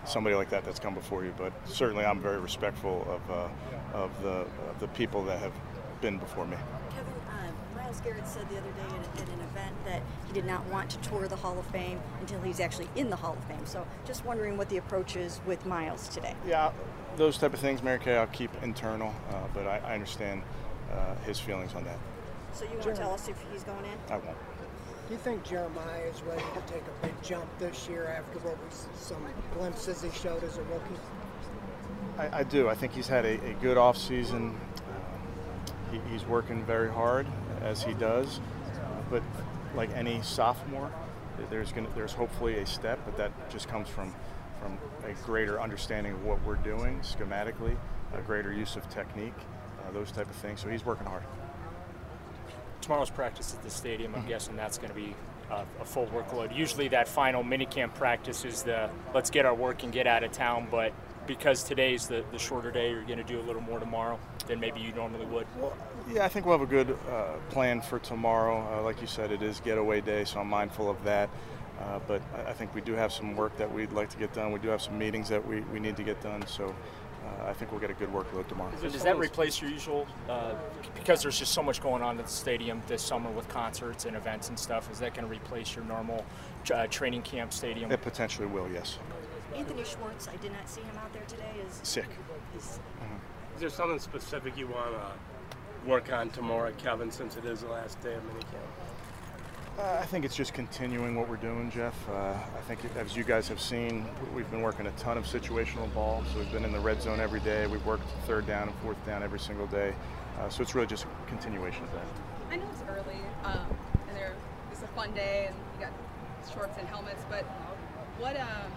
somebody like that that's come before you. But certainly, I'm very respectful of, uh, of the of the people that have been before me. Kevin, uh, Myles Garrett said the other day at, at, an event that he did not want to tour the Hall of Fame until he's actually in the Hall of Fame. So, just wondering what the approach is with Myles today. Yeah, those type of things, Mary Kay, I'll keep internal, uh, but I, I understand uh, his feelings on that. So you won't tell us if he's going in? I won't. Do you think Jeremiah is ready to take a big jump this year after what we some glimpses he showed as a rookie? I, I do. I think he's had a, a good off season. Um, he, he's working very hard as he does, uh, but like any sophomore, there's gonna, there's hopefully a step, but that just comes from from a greater understanding of what we're doing schematically, a greater use of technique, uh, those type of things. So he's working hard tomorrow's practice at the stadium, I'm mm-hmm. guessing that's going to be a, a, full workload. Usually, that final minicamp practice is the let's get our work and get out of town. But because today's the, the shorter day, you're going to do a little more tomorrow than maybe you normally would. Well, yeah, I think we'll have a good uh, plan for tomorrow. Uh, like you said, it is getaway day, so I'm mindful of that. Uh, but I think we do have some work that we'd like to get done. We do have some meetings that we, we need to get done. So uh, I think we'll get a good workload tomorrow. Does that replace your usual? Uh, because there's just so much going on at the stadium this summer with concerts and events and stuff. Is that going to replace your normal uh, training camp stadium? It potentially will. Yes. Anthony Schwartz, I did not see him out there today. Is sick. Mm-hmm. Is there something specific you want to work on tomorrow, Kevin, since it is the last day of minicamp? Uh, I think it's just continuing what we're doing, Jeff. Uh, I think, as you guys have seen, we've been working a ton of situational ball. So we've been in the red zone every day. We've worked third down and fourth down every single day. Uh, so it's really just a continuation of that. I know it's early, um, and there, it's a fun day, and you got shorts and helmets. But what um,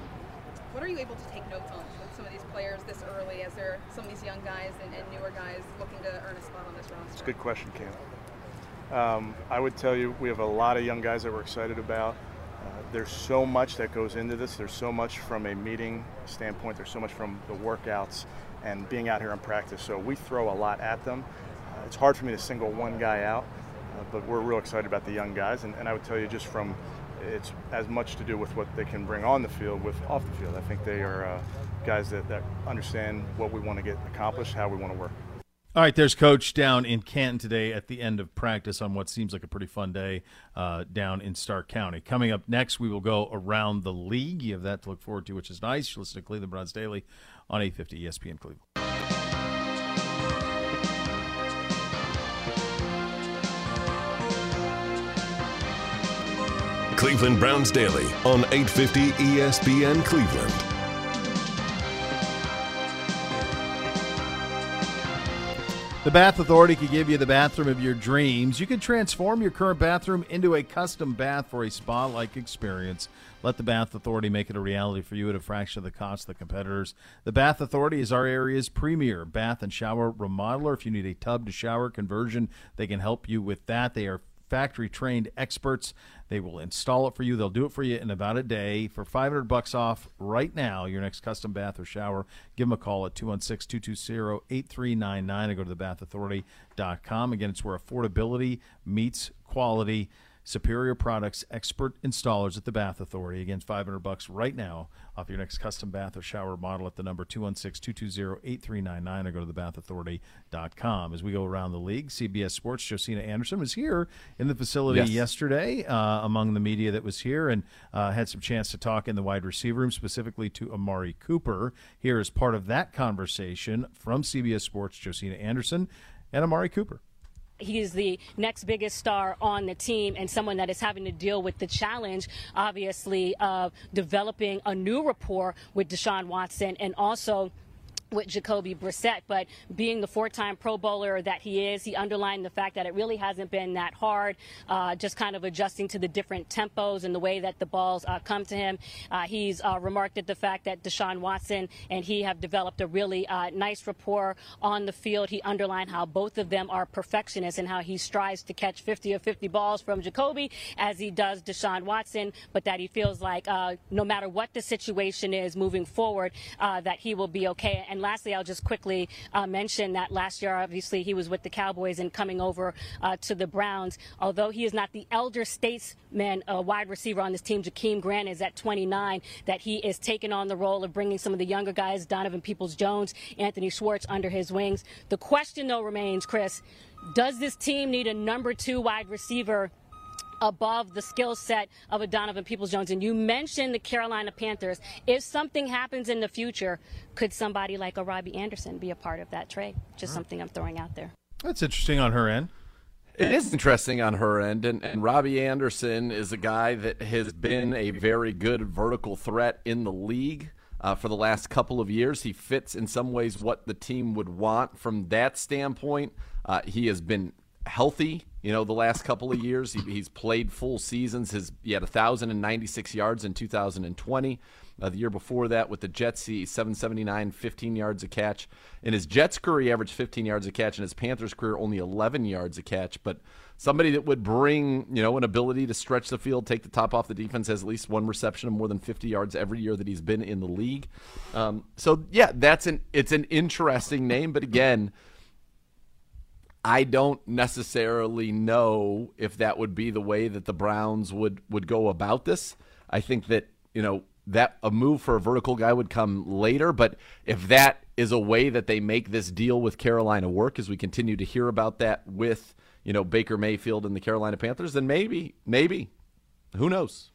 what are you able to take notes on with some of these players this early, as they're some of these young guys and, and newer guys looking to earn a spot on this roster? It's a good question, Cam. Um, I would tell you we have a lot of young guys that we're excited about. Uh, there's so much that goes into this. There's so much from a meeting standpoint. There's so much from the workouts and being out here in practice. So we throw a lot at them. Uh, it's hard for me to single one guy out, uh, but we're real excited about the young guys. And, and, I would tell you just from it's as much to do with what they can bring on the field with off the field. I think they are uh, guys that, that understand what we want to get accomplished, how we want to work. All right, there's Coach down in Canton today at the end of practice on what seems like a pretty fun day uh, down in Stark County. Coming up next, we will go around the league. You have that to look forward to, which is nice. You listen to Cleveland Browns Daily on 850 ESPN Cleveland. Cleveland Browns Daily on 850 ESPN Cleveland. The Bath Authority could give you the bathroom of your dreams. You can transform your current bathroom into a custom bath for a spa like experience. Let the Bath Authority make it a reality for you at a fraction of the cost of the competitors. The Bath Authority is our area's premier bath and shower remodeler. If you need a tub to shower conversion, they can help you with that. They are factory trained experts. They will install it for you. They'll do it for you in about a day for 500 bucks off right now. Your next custom bath or shower. Give them a call at 216-220-8399 or go to thebathauthority.com. Again, it's where affordability meets quality. Superior Products expert installers at the Bath Authority. Again, 500 bucks right now off your next custom bath or shower model at the number 216-220-8399 or go to thebathauthority.com. As we go around the league, CBS Sports Josina Anderson was here in the facility yes. yesterday uh, among the media that was here and uh, had some chance to talk in the wide receiver room, specifically to Amari Cooper. Here is part of that conversation from CBS Sports Josina Anderson and Amari Cooper. He is the next biggest star on the team and someone that is having to deal with the challenge, obviously, of developing a new rapport with Deshaun Watson and also with Jacoby Brissett, but being the four-time Pro Bowler that he is, he underlined the fact that it really hasn't been that hard, uh, just kind of adjusting to the different tempos and the way that the balls uh, come to him. Uh, he's uh, remarked at the fact that Deshaun Watson and he have developed a really uh, nice rapport on the field. He underlined how both of them are perfectionists and how he strives to catch 50 or 50 balls from Jacoby as he does Deshaun Watson, but that he feels like uh, no matter what the situation is moving forward, that he will be okay. And lastly, I'll just quickly uh, mention that last year, obviously, he was with the Cowboys and coming over uh, to the Browns. Although he is not the elder statesman uh, wide receiver on this team, Jakeem Grant is at 29, that he is taking on the role of bringing some of the younger guys, Donovan Peoples Jones, Anthony Schwartz, under his wings. The question, though, remains, Chris, does this team need a number two wide receiver? Above the skill set of a Donovan Peoples Jones. And you mentioned the Carolina Panthers. If something happens in the future, could somebody like a Robbie Anderson be a part of that trade? Just something I'm throwing out there. That's interesting on her end. It is interesting on her end, and, and Robbie Anderson is a guy that has been a very good vertical threat in the league. Uh, for the last couple of years. He fits in some ways what the team would want from that standpoint. Uh, he has been healthy. You know, the last couple of years, he, he's played full seasons. His he had 1,096 yards in 2020. Uh, the year before that, with the Jets, he 779, 15 yards a catch. In his Jets career, he averaged 15 yards a catch. In his Panthers career, only 11 yards a catch. But somebody that would bring, you know, an ability to stretch the field, take the top off the defense, has at least one reception of more than 50 yards every year that he's been in the league. Um, so yeah, that's an it's an interesting name, but again. I don't necessarily know if that would be the way that the Browns would would go about this. I think that you know that a move for a vertical guy would come later, but if that is a way that they make this deal with Carolina work, as we continue to hear about that with you know Baker Mayfield and the Carolina Panthers, then maybe, maybe, who knows?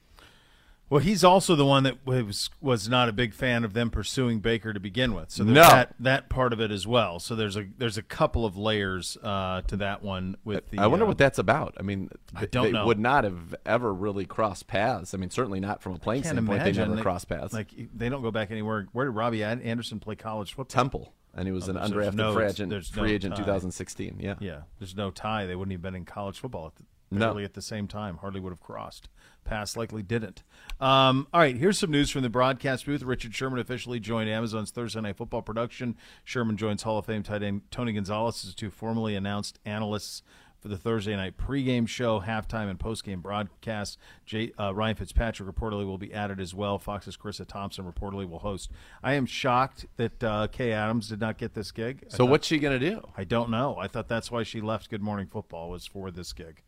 Well, he's also the one that was was not a big fan of them pursuing Baker to begin with. So there's No. that that part of it as well. So there's a there's a couple of layers uh, to that one with the. I wonder uh, what that's about. I mean, I don't they know. would not have ever really crossed paths. I mean, certainly not from a playing standpoint. They never they- crossed paths. Like they don't go back anywhere. Where did Robbie Anderson play college football? Temple, and he was Oh, an undrafted no- free agent, there's free no agent tie. 2016. Yeah, Yeah, there's no tie. They wouldn't have been in college football at the, No. at the same time. Hardly would have crossed. Pass likely didn't. Um, all right, here's some news from the broadcast booth. Richard Sherman officially joined Amazon's Thursday Night Football production. Sherman joins Hall of Fame tight end Tony Gonzalez as two formally announced analysts for the Thursday night pregame show, halftime, and postgame broadcast. Jay, uh, Ryan Fitzpatrick reportedly will be added as well. Fox's Charissa Thompson reportedly will host. I am shocked that uh, Kay Adams did not get this gig. I So thought- what's she gonna do? I don't know. I thought that's why she left Good Morning Football was for this gig.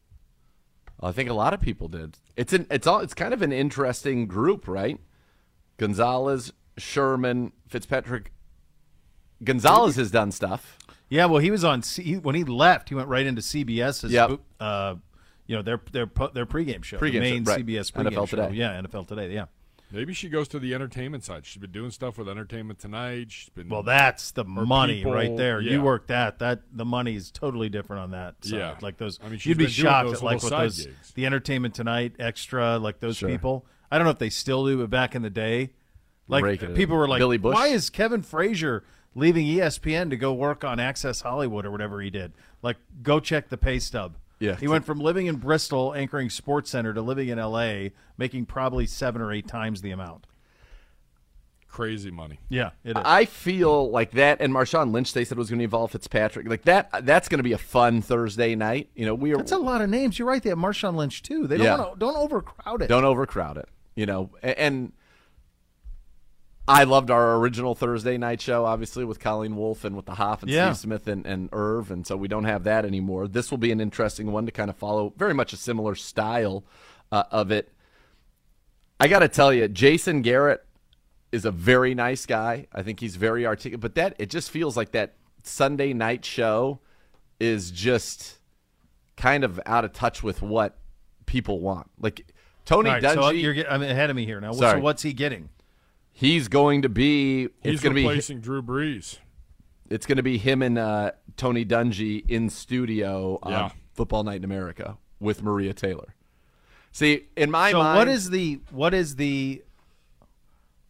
I think a lot of people did. It's an it's all it's kind of an interesting group, right? Gonzalez, Sherman, Fitzpatrick. Gonzalez has done stuff. Yeah, well, he was on C- when he left. He went right into CBS's, Yep. uh, you know, their their their pregame show, Pregame the main show, right. CBS pregame NFL show. Today. Yeah, NFL Today. Yeah. Maybe she goes to the entertainment side. She's been doing stuff with Entertainment Tonight. She's been Well, that's the money people- right there. yeah. You work that. That the money is totally different on that. Side. Yeah. like those. I mean, she's you'd be been doing shocked at like what with those gigs. the Entertainment Tonight extra, like those Sure. people. I don't know if they still do, but back in the day, like Raking it people were like, Billy Bush? "Why is Kevin Frazier leaving ESPN to go work on Access Hollywood or whatever he did?" Like, go check the pay stub. Yeah. he went from living in Bristol, anchoring Sports Center, to living in L.A., making probably seven or eight times the amount. crazy money. Yeah, it is. I feel like that, and Marshawn Lynch. They said was going to involve Fitzpatrick. Like that. That's going to be a fun Thursday night. You know, we are That's a lot of names. You're right. They have Marshawn Lynch too. They don't Yeah. want to don't overcrowd it. Don't overcrowd it. You know, A- and I loved our original Thursday night show, obviously with Colleen Wolfe and with the Hoff and Yeah. Steve Smith and, and Irv, and so we don't have that anymore. This will be an interesting one to kind of follow, very much a similar style uh, of it. I got to tell you, Jason Garrett is a very nice guy. I think he's very articulate, but that it just feels like that Sunday night show is just kind of out of touch with what people want. Like Tony right, Dungy, so you're get, I'm ahead of me here now. Sorry. So what's he getting? He's going to be. He's going to be replacing Drew Brees. It's going to be him and uh, Tony Dungy in studio on Yeah. Football Night in America with Maria Taylor. See, in my so mind, what is the what is the?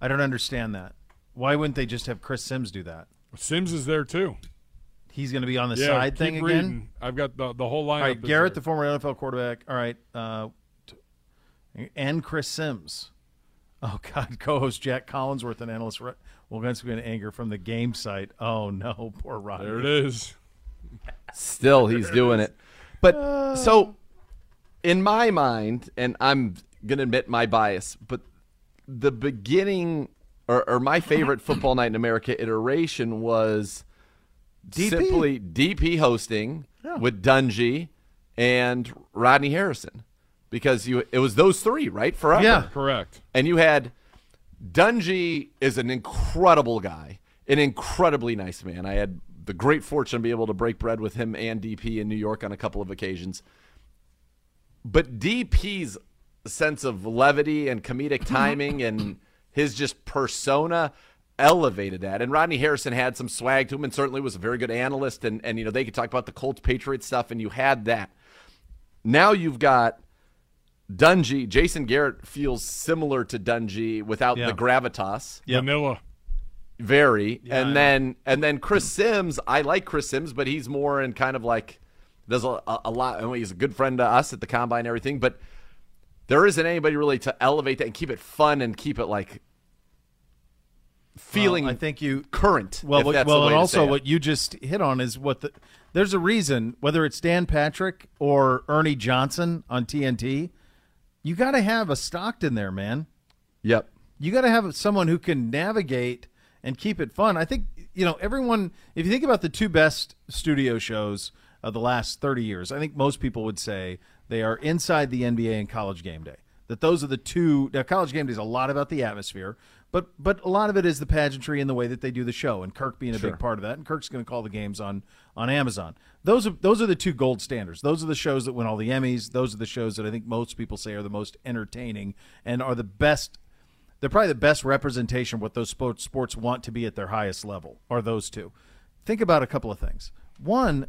I don't understand that. Why wouldn't they just have Chris Sims do that? Sims is there too. He's going to be on the Yeah, side keep thing again. I've got the the whole lineup. All right, Garrett, there. the former NFL quarterback. All right, uh, and Chris Sims. Oh God, co-host Jac Collinsworth and analyst Ro- Wolgansky in anger from the game site. Oh no, poor Rodney. There it is. Still, he's doing it. But so, in my mind, and I'm going to admit my bias, but the beginning or, or my favorite Football Night in America iteration was DP? simply DP hosting with Dungy and Rodney Harrison because you it was those three right forever. Yeah. Correct. And you had Dungy is an incredible guy, an incredibly nice man. I had the great fortune to be able to break bread with him and DP in New York on a couple of occasions. But DP's sense of levity and comedic timing and his just persona elevated that. And Rodney Harrison had some swag to him and certainly was a very good analyst and, and you know, they could talk about the Colts Patriots stuff and you had that. Now you've got Dungy, Jason Garrett feels similar to Dungy without Yeah. the gravitas. Vanilla. Very. Yeah, I know. and then and then Chris Sims, I like Chris Sims, but he's more in kind of like does a, a, a lot. I mean, he's a good friend to us at the combine and everything, but there isn't anybody really to elevate that and keep it fun and keep it like feeling. Well, I think you current. Well, if what, that's well, and also what you just hit on is what the there's a reason whether it's Dan Patrick or Ernie Johnson on TNT, you got to have a Stockton there, man. Yep. You got to have someone who can navigate and keep it fun. I think you know everyone. If you think about the two best studio shows of the last thirty years, I think most people would say they are Inside the NBA and College Game Day. That those are the two. Now, College Game Day is a lot about the atmosphere, but but a lot of it is the pageantry and the way that they do the show, and Kirk being a Sure. big part of that. And Kirk's going to call the games on on Amazon. Those are those are the two gold standards. Those are the shows that win all the Emmys. Those are the shows that I think most people say are the most entertaining and are the best they're probably the best representation of what those sports sports want to be at their highest level are those two. Think about a couple of things. One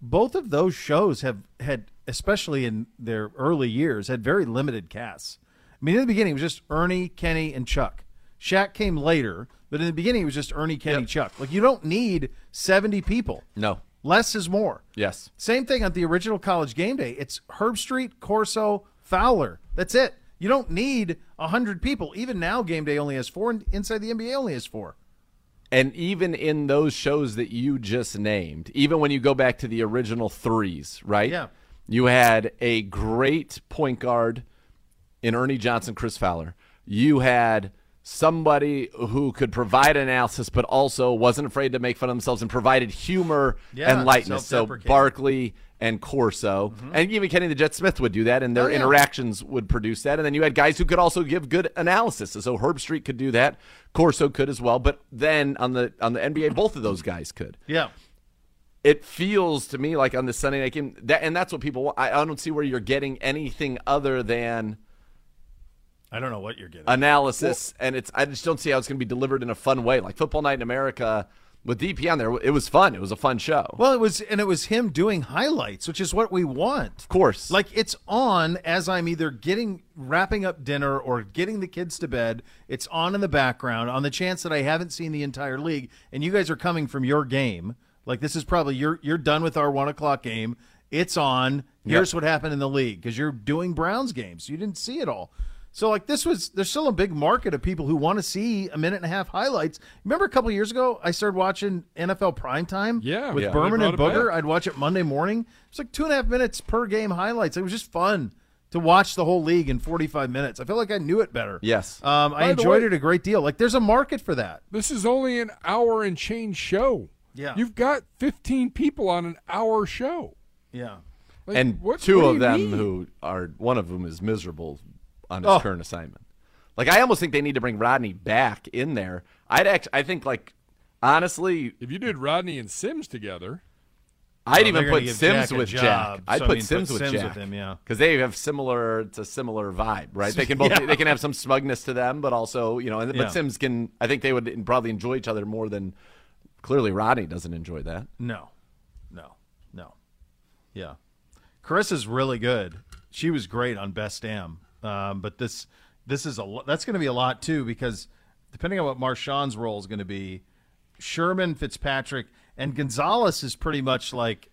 both of those shows have had especially in their early years had very limited casts. I mean in the beginning it was just ernie kenny and chuck. Shaq came later but in the beginning it was just ernie kenny chuck. Like you don't need 70 people. No less is more Yes. same thing on the original College Game Day. It's Herbstreit, Corso, Fowler. That's it. You don't need hundred people. Even now, Game Day only has four. and Inside the NBA only has four. And even in those shows that you just named, even when you go back to the original threes, right? Yeah. You had a great point guard in Ernie Johnson, Chris Fowler. You had somebody who could provide analysis, but also wasn't afraid to make fun of themselves and provided humor Yeah, and lightness. So. Barkley and Corso, and even Kenny the Jet Smith would do that, and their Mm-hmm. Oh, yeah. interactions would produce that. And then you had guys who could also give good analysis. So Herbstreit could do that, Corso could as well. But then on the on the NBA, both of those guys could. Yeah. It feels to me like on the Sunday night game that, and that's what people. want. I, I don't see where you're getting anything other than I don't know what you're getting. analysis, and it's. I just don't see how it's going to be delivered in a fun way. Like Football Night in America with DP on there, it was fun. It was a fun show. Well, it was, and it was him doing highlights, which is what we want. Of course. Like it's on as I'm either getting wrapping up dinner or getting the kids to bed. It's on in the background on the chance that I haven't seen the entire league, and you guys are coming from your game. Like this is probably you're you're done with our one o'clock game. It's on. Here's what happened in the league because you're doing Browns games. You didn't see it all. So like this was there's still a big market of people who want to see a minute and a half highlights. Remember a couple years ago I started watching NFL primetime Yeah. with Yeah. Berman and Booger. back. I'd watch it Monday morning. It's like two and a half minutes per game highlights. It was just fun to watch the whole league in 45 minutes. I feel like I knew it better. Yes. Um, I enjoyed way- it a great deal. Like there's a market for that. This is only an hour and change show. Yeah. You've got 15 people on an hour show. Yeah. Like, and what- two what of them mean? who are one of them is miserable on his Oh. current assignment. Like I almost think they need to bring Rodney back in there. I'd actually, I think like honestly, If you did Rodney and Sims together, I'd Oh, even put Sims Jack with job, Jack. I'd so I put mean, Sims put with Sims Jack with him, yeah. because they have similar. It's a similar vibe, right? They can both. Yeah. They can have some smugness to them, but also you know. And, Yeah. But Sims can. I think they would probably enjoy each other more than Clearly, Rodney doesn't enjoy that. No, no, no. Yeah, Charissa's really good. She was great on Best Damn, um, but this this is a lo- that's going to be a lot too because depending on what Marshawn's role is going to be, Sherman, Fitzpatrick, and Gonzalez is pretty much like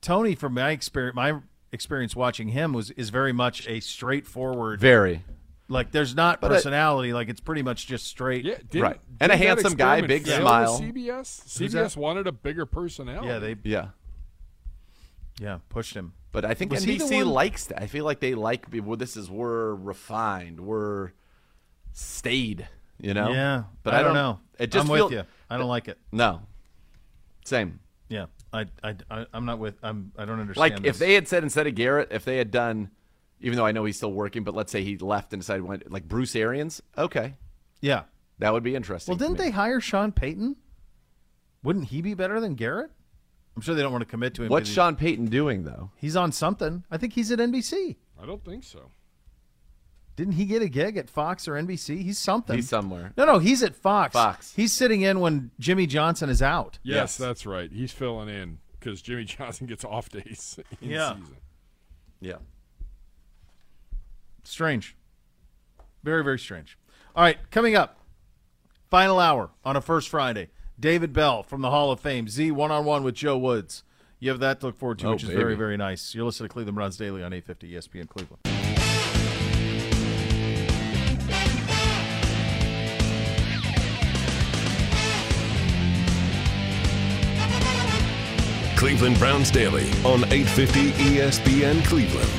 Tony. From my experience, my experience watching him was is very much a straightforward, Very. like there's not But it- personality. like it's pretty much just straight. Yeah, didn't- Right. And a handsome guy, big fail smile. CBS. CBS wanted a bigger personality. Yeah, they Yeah. yeah pushed him. But I think Was he NBC likes that. I feel like they like well, this is we're refined, we're stayed, you know. Yeah, but I I, don't know. It just I'm feel, with you. I don't like it. No, same. Yeah, I, I, I am not with. I'm. I don't understand. Like if they had said instead of Garrett, if they had done, even though I know he's still working, but let's say he left and decided went like Bruce Arians, okay, yeah. that would be interesting. Well, didn't they hire Sean Payton? Wouldn't he be better than Garrett? I'm sure they don't want to commit to him. What's Sean Payton doing though? He's, he's on something. I think he's at NBC. I don't think so. Didn't he get a gig at Fox or NBC? He's something. He's somewhere. No, no, he's at Fox. Fox. He's sitting in when Jimmy Johnson is out. Yes, Yes. that's right. He's filling in because Jimmy Johnson gets off days in Yeah. season. Yeah. Strange. Very, very strange. All right, coming up, final hour on a first Friday. David Bell from the Hall of Fame. Z one on one with Joe Woods. You have that to look forward to, Oh, which is very, baby. very nice. You're listening to Cleveland Browns Daily on 850 ESPN Cleveland. Cleveland Browns Daily on E 850 ESPN Cleveland.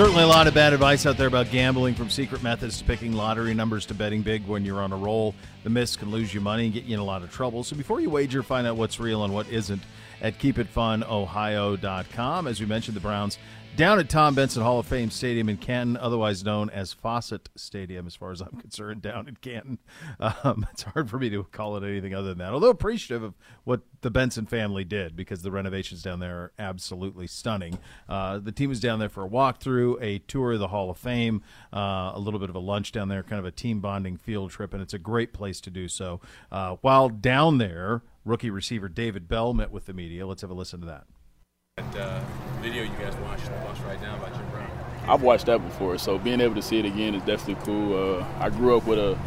Certainly a lot of bad advice out there about gambling from secret methods to picking lottery numbers to betting big when you're on a roll. The miss can lose you money and get you in a lot of trouble. So before you wager, find out what's real and what isn't at keepitfunohio.com. As we mentioned, the Browns down at Tom Benson Hall of Fame Stadium in Canton, otherwise known as Fawcett Stadium, as far as I'm concerned, down in Canton. Um, it's hard for me to call it anything other than that, although appreciative of what the Benson family did because the renovations down there are absolutely stunning. Uh, the team was down there for a walkthrough, a tour of the Hall of Fame, uh, a little bit of a lunch down there, kind of a team bonding field trip, and it's a great place to do so. Uh, while down there, rookie receiver David Bell met with the media. Let's have a listen to that. That uh, video you guys watched on the bus right now about Jim Brown. I've watched that before, so being able to see it again is definitely cool. Uh, I grew up with a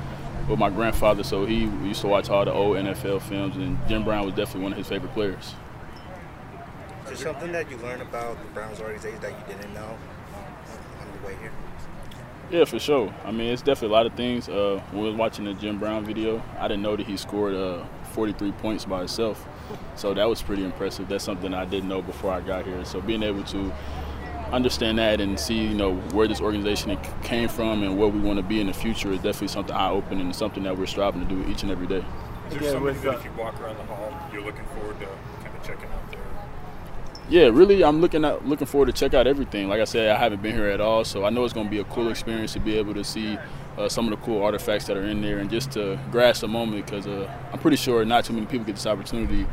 with my grandfather, so he used to watch all the old NFL films, and Jim Brown was definitely one of his favorite players. Is there something that you learned about the Browns organization that you didn't know on your way here? Yeah, for sure. I mean, it's definitely a lot of things. Uh, when we was watching the Jim Brown video, I didn't know that he scored uh, 43 points by himself. So that was pretty impressive. That's something I didn't know before I got here. So being able to understand that and see, you know, where this organization came from and where we want to be in the future is definitely something eye-opening and something that we're striving to do each and every day. Is there something that if you walk around the hall, you're looking forward to kind of checking out there? Yeah, really, I'm looking at looking forward to check out everything. Like I said, I haven't been here at all, so I know it's going to be a cool experience to be able to see uh, some of the cool artifacts that are in there and just to grasp the moment because uh, I'm pretty sure not too many people get this opportunity,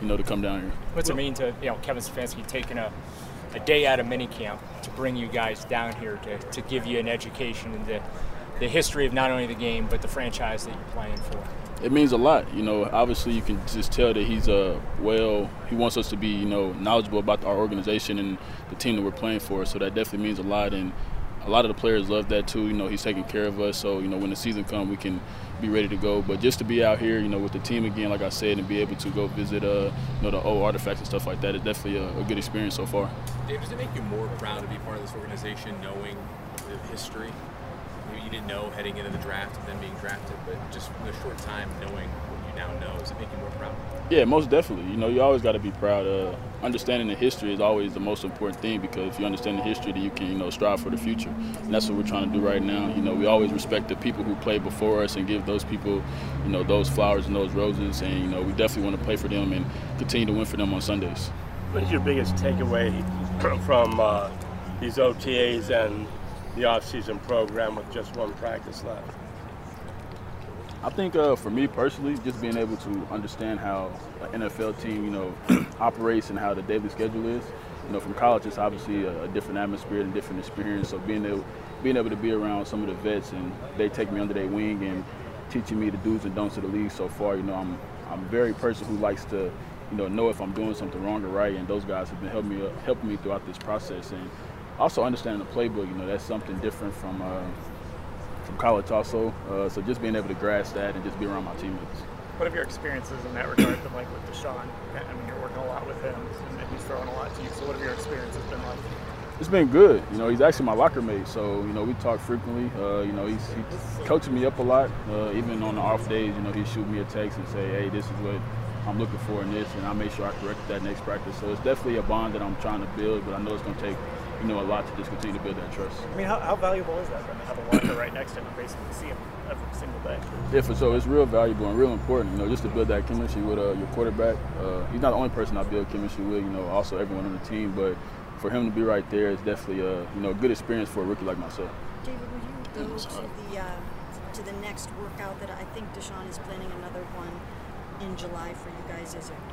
you know, to come down here. What's it mean to you know Kevin Stefanski taking a, a day out of minicamp to bring you guys down here to, to give you an education in the, the history of not only the game but the franchise that you're playing for? It means a lot, you know. Obviously, you can just tell that he's uh, well. He wants us to be, you know, knowledgeable about our organization and the team that we're playing for. So that definitely means a lot, and a lot of the players love that too. You know, he's taking care of us, so you know when the season comes, we can be ready to go. But just to be out here, you know, with the team again, like I said, and be able to go visit, uh, you know, the old artifacts and stuff like that is definitely a, a good experience so far. Dave, does it make you more proud to be part of this organization, knowing the history? Maybe you didn't know heading into the draft and then being drafted, but just in a short time knowing what you now know, does it make you more proud? Yeah, most definitely. You know, you always got to be proud. Uh, understanding the history is always the most important thing because if you understand the history, then you can, you know, strive for the future. And that's what we're trying to do right now. You know, we always respect the people who played before us and give those people, you know, those flowers and those roses. And, you know, we definitely want to play for them and continue to win for them on Sundays. What is your biggest takeaway from uh, these OTAs and the off-season program with just one practice left? I think uh, for me personally, just being able to understand how an NFL team, you know, operates and how the daily schedule is. You know, from college, it's obviously a, a different atmosphere and different experience. So being able, being able to be around some of the vets and they take me under their wing and teaching me the do's and don'ts of the league so far. You know, I'm I'm very person who likes to, you know, know if I'm doing something wrong or right, and those guys have been helping me helping me throughout this process and also understanding the playbook. You know, that's something different from uh, from college also. Uh, so just being able to grasp that and just be around my teammates. What have your experiences in that regard been like with Deshaun? I mean, you're working a lot with him, and he's throwing a lot to you. So, what have your experiences been like? It's been good. You know, he's actually my locker mate, so you know we talk frequently. Uh, you know, he's, he's coaching me up a lot. Uh, even on the off days, you know, he shoot me a text and say, "Hey, this is what I'm looking for in this," and I make sure I correct that next practice. So it's definitely a bond that I'm trying to build, but I know it's going to take you know a lot to just continue to build that trust. I mean, how, how valuable is that for to have a locker right next to him and basically see him every single day? Yeah, for sure. It's real valuable and real important, you know, just to build that chemistry with uh, your quarterback. Uh, he's not the only person I build chemistry with, you know, also everyone on the team, but for him to be right there is definitely a you know a good experience for a rookie like myself. David, will you go to the uh, to the next workout that I think Deshaun is planning another one in July for you guys is a group, I believe.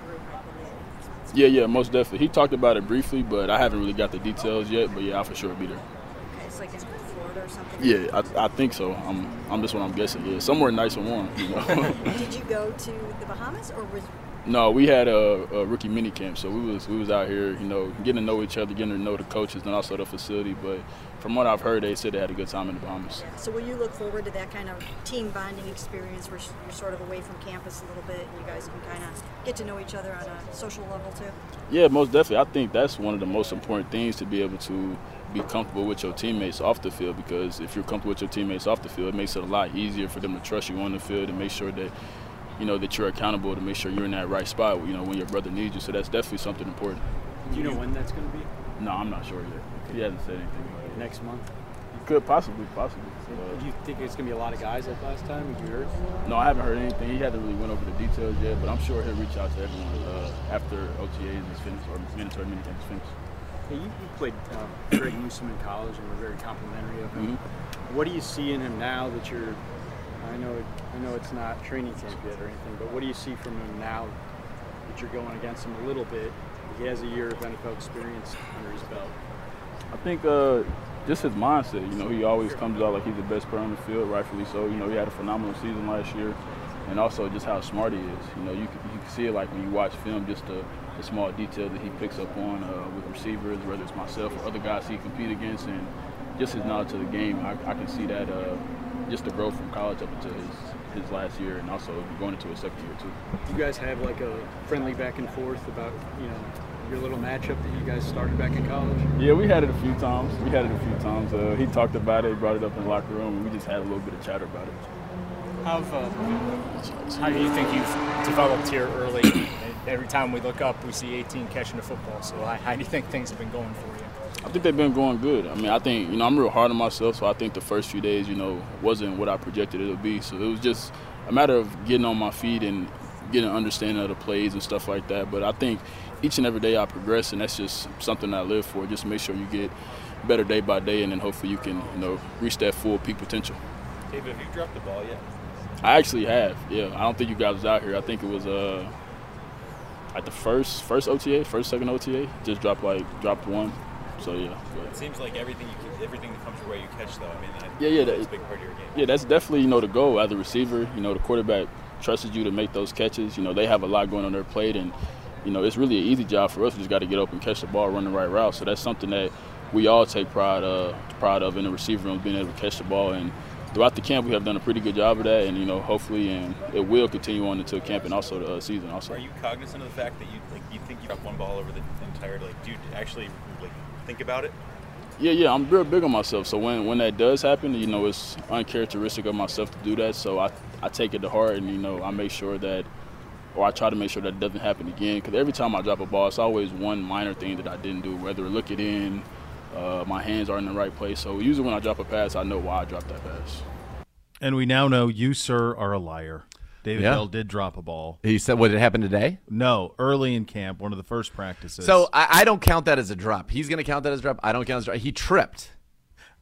Yeah, yeah, most definitely. He talked about it briefly, but I haven't really got the details yet. But yeah, I'll for sure be there. Okay, it's like in Florida or something. Yeah, I, I think so. I'm I'm just what I'm guessing. Yeah, somewhere nice and warm. You know? Did you go to the Bahamas or was No, we had a, a rookie mini camp, so we was we was out here, you know, getting to know each other, getting to know the coaches, and also the facility. But from what I've heard, they said they had a good time in the Bahamas. So will you look forward to that kind of team bonding experience where you're sort of away from campus a little bit and you guys can kind of get to know each other on a social level too? Yeah, most definitely. I think that's one of the most important things to be able to be comfortable with your teammates off the field because if you're comfortable with your teammates off the field, it makes it a lot easier for them to trust you on the field and make sure that you know that you're accountable to make sure you're in that right spot. You know when your brother needs you. So that's definitely something important. Do you know when that's going to be? No, I'm not sure yet. He hasn't said anything. Next month? Could possibly, possibly. Do you think it's going to be a lot of guys like last time? Have you heard? No, I haven't heard anything. He hasn't really went over the details yet, but I'm sure he'll reach out to everyone uh, after OTAs is finished or mandatory minicamp is finished. Hey, you, you played um, Greg Newsome in college and were very complimentary of him. Mm-hmm. What do you see in him now that you're? I know, I know it's not training camp yet or anything, but what do you see from him now that you're going against him a little bit? He has a year of NFL experience under his belt. I think uh, just his mindset. You know, he always comes out like he's the best player on the field, rightfully so. You know, he had a phenomenal season last year, and also just how smart he is. You know, you can, you can see it like when you watch film, just the, the small detail that he picks up on uh, with receivers, whether it's myself or other guys he compete against, and just his knowledge of the game. I, I can see that uh, just the growth from college up until his his last year, and also going into his second year too. You guys have like a friendly back and forth about you know your little matchup that you guys started back in college? Yeah, we had it a few times. We had it a few times. Uh, he talked about it, brought it up in the locker room, and we just had a little bit of chatter about it. How, uh, how do you think you've developed here early? Every time we look up, we see 18 catching the football. So how, how do you think things have been going for you? I think they've been going good. I mean, I think you know I'm real hard on myself, so I think the first few days, you know, wasn't what I projected it would be. So it was just a matter of getting on my feet and getting an understanding of the plays and stuff like that. But I think each and every day I progress, and that's just something I live for. Just make sure you get better day by day, and then hopefully you can you know reach that full peak potential. David, have you dropped the ball yet? I actually have. Yeah, I don't think you guys was out here. I think it was uh at the first first OTA, first second OTA. Just dropped like dropped one. So yeah. It seems like everything you everything that comes your way you catch though. I mean, I, Yeah, yeah, that's that- a big part of your game. Yeah, that's definitely you know the goal as a receiver. You know the quarterback trusted you to make those catches. You know they have a lot going on their plate, and you know it's really an easy job for us. We just got to get up and catch the ball, run the right route. So that's something that we all take pride uh, pride of in the receiver room, being able to catch the ball. And throughout the camp, we have done a pretty good job of that. And you know hopefully, and it will continue on into camp and also the uh, season also. Are you cognizant of the fact that you like you think you dropped one ball over the entire like? Do you actually like think about it? Yeah, yeah, I'm real big on myself. So when, when that does happen, you know, it's uncharacteristic of myself to do that. So I, I take it to heart and, you know, I make sure that, or I try to make sure that it doesn't happen again. Because every time I drop a ball, it's always one minor thing that I didn't do, whether look it in, uh, my hands are in the right place. So usually when I drop a pass, I know why I dropped that pass. And we now know you, sir, are a liar. David Yeah. Bell did drop a ball. He said, "What did it happen today?" No, early in camp, one of the first practices. So I, I don't count that as a drop. He's going to count that as a drop. I don't count as a drop. He tripped.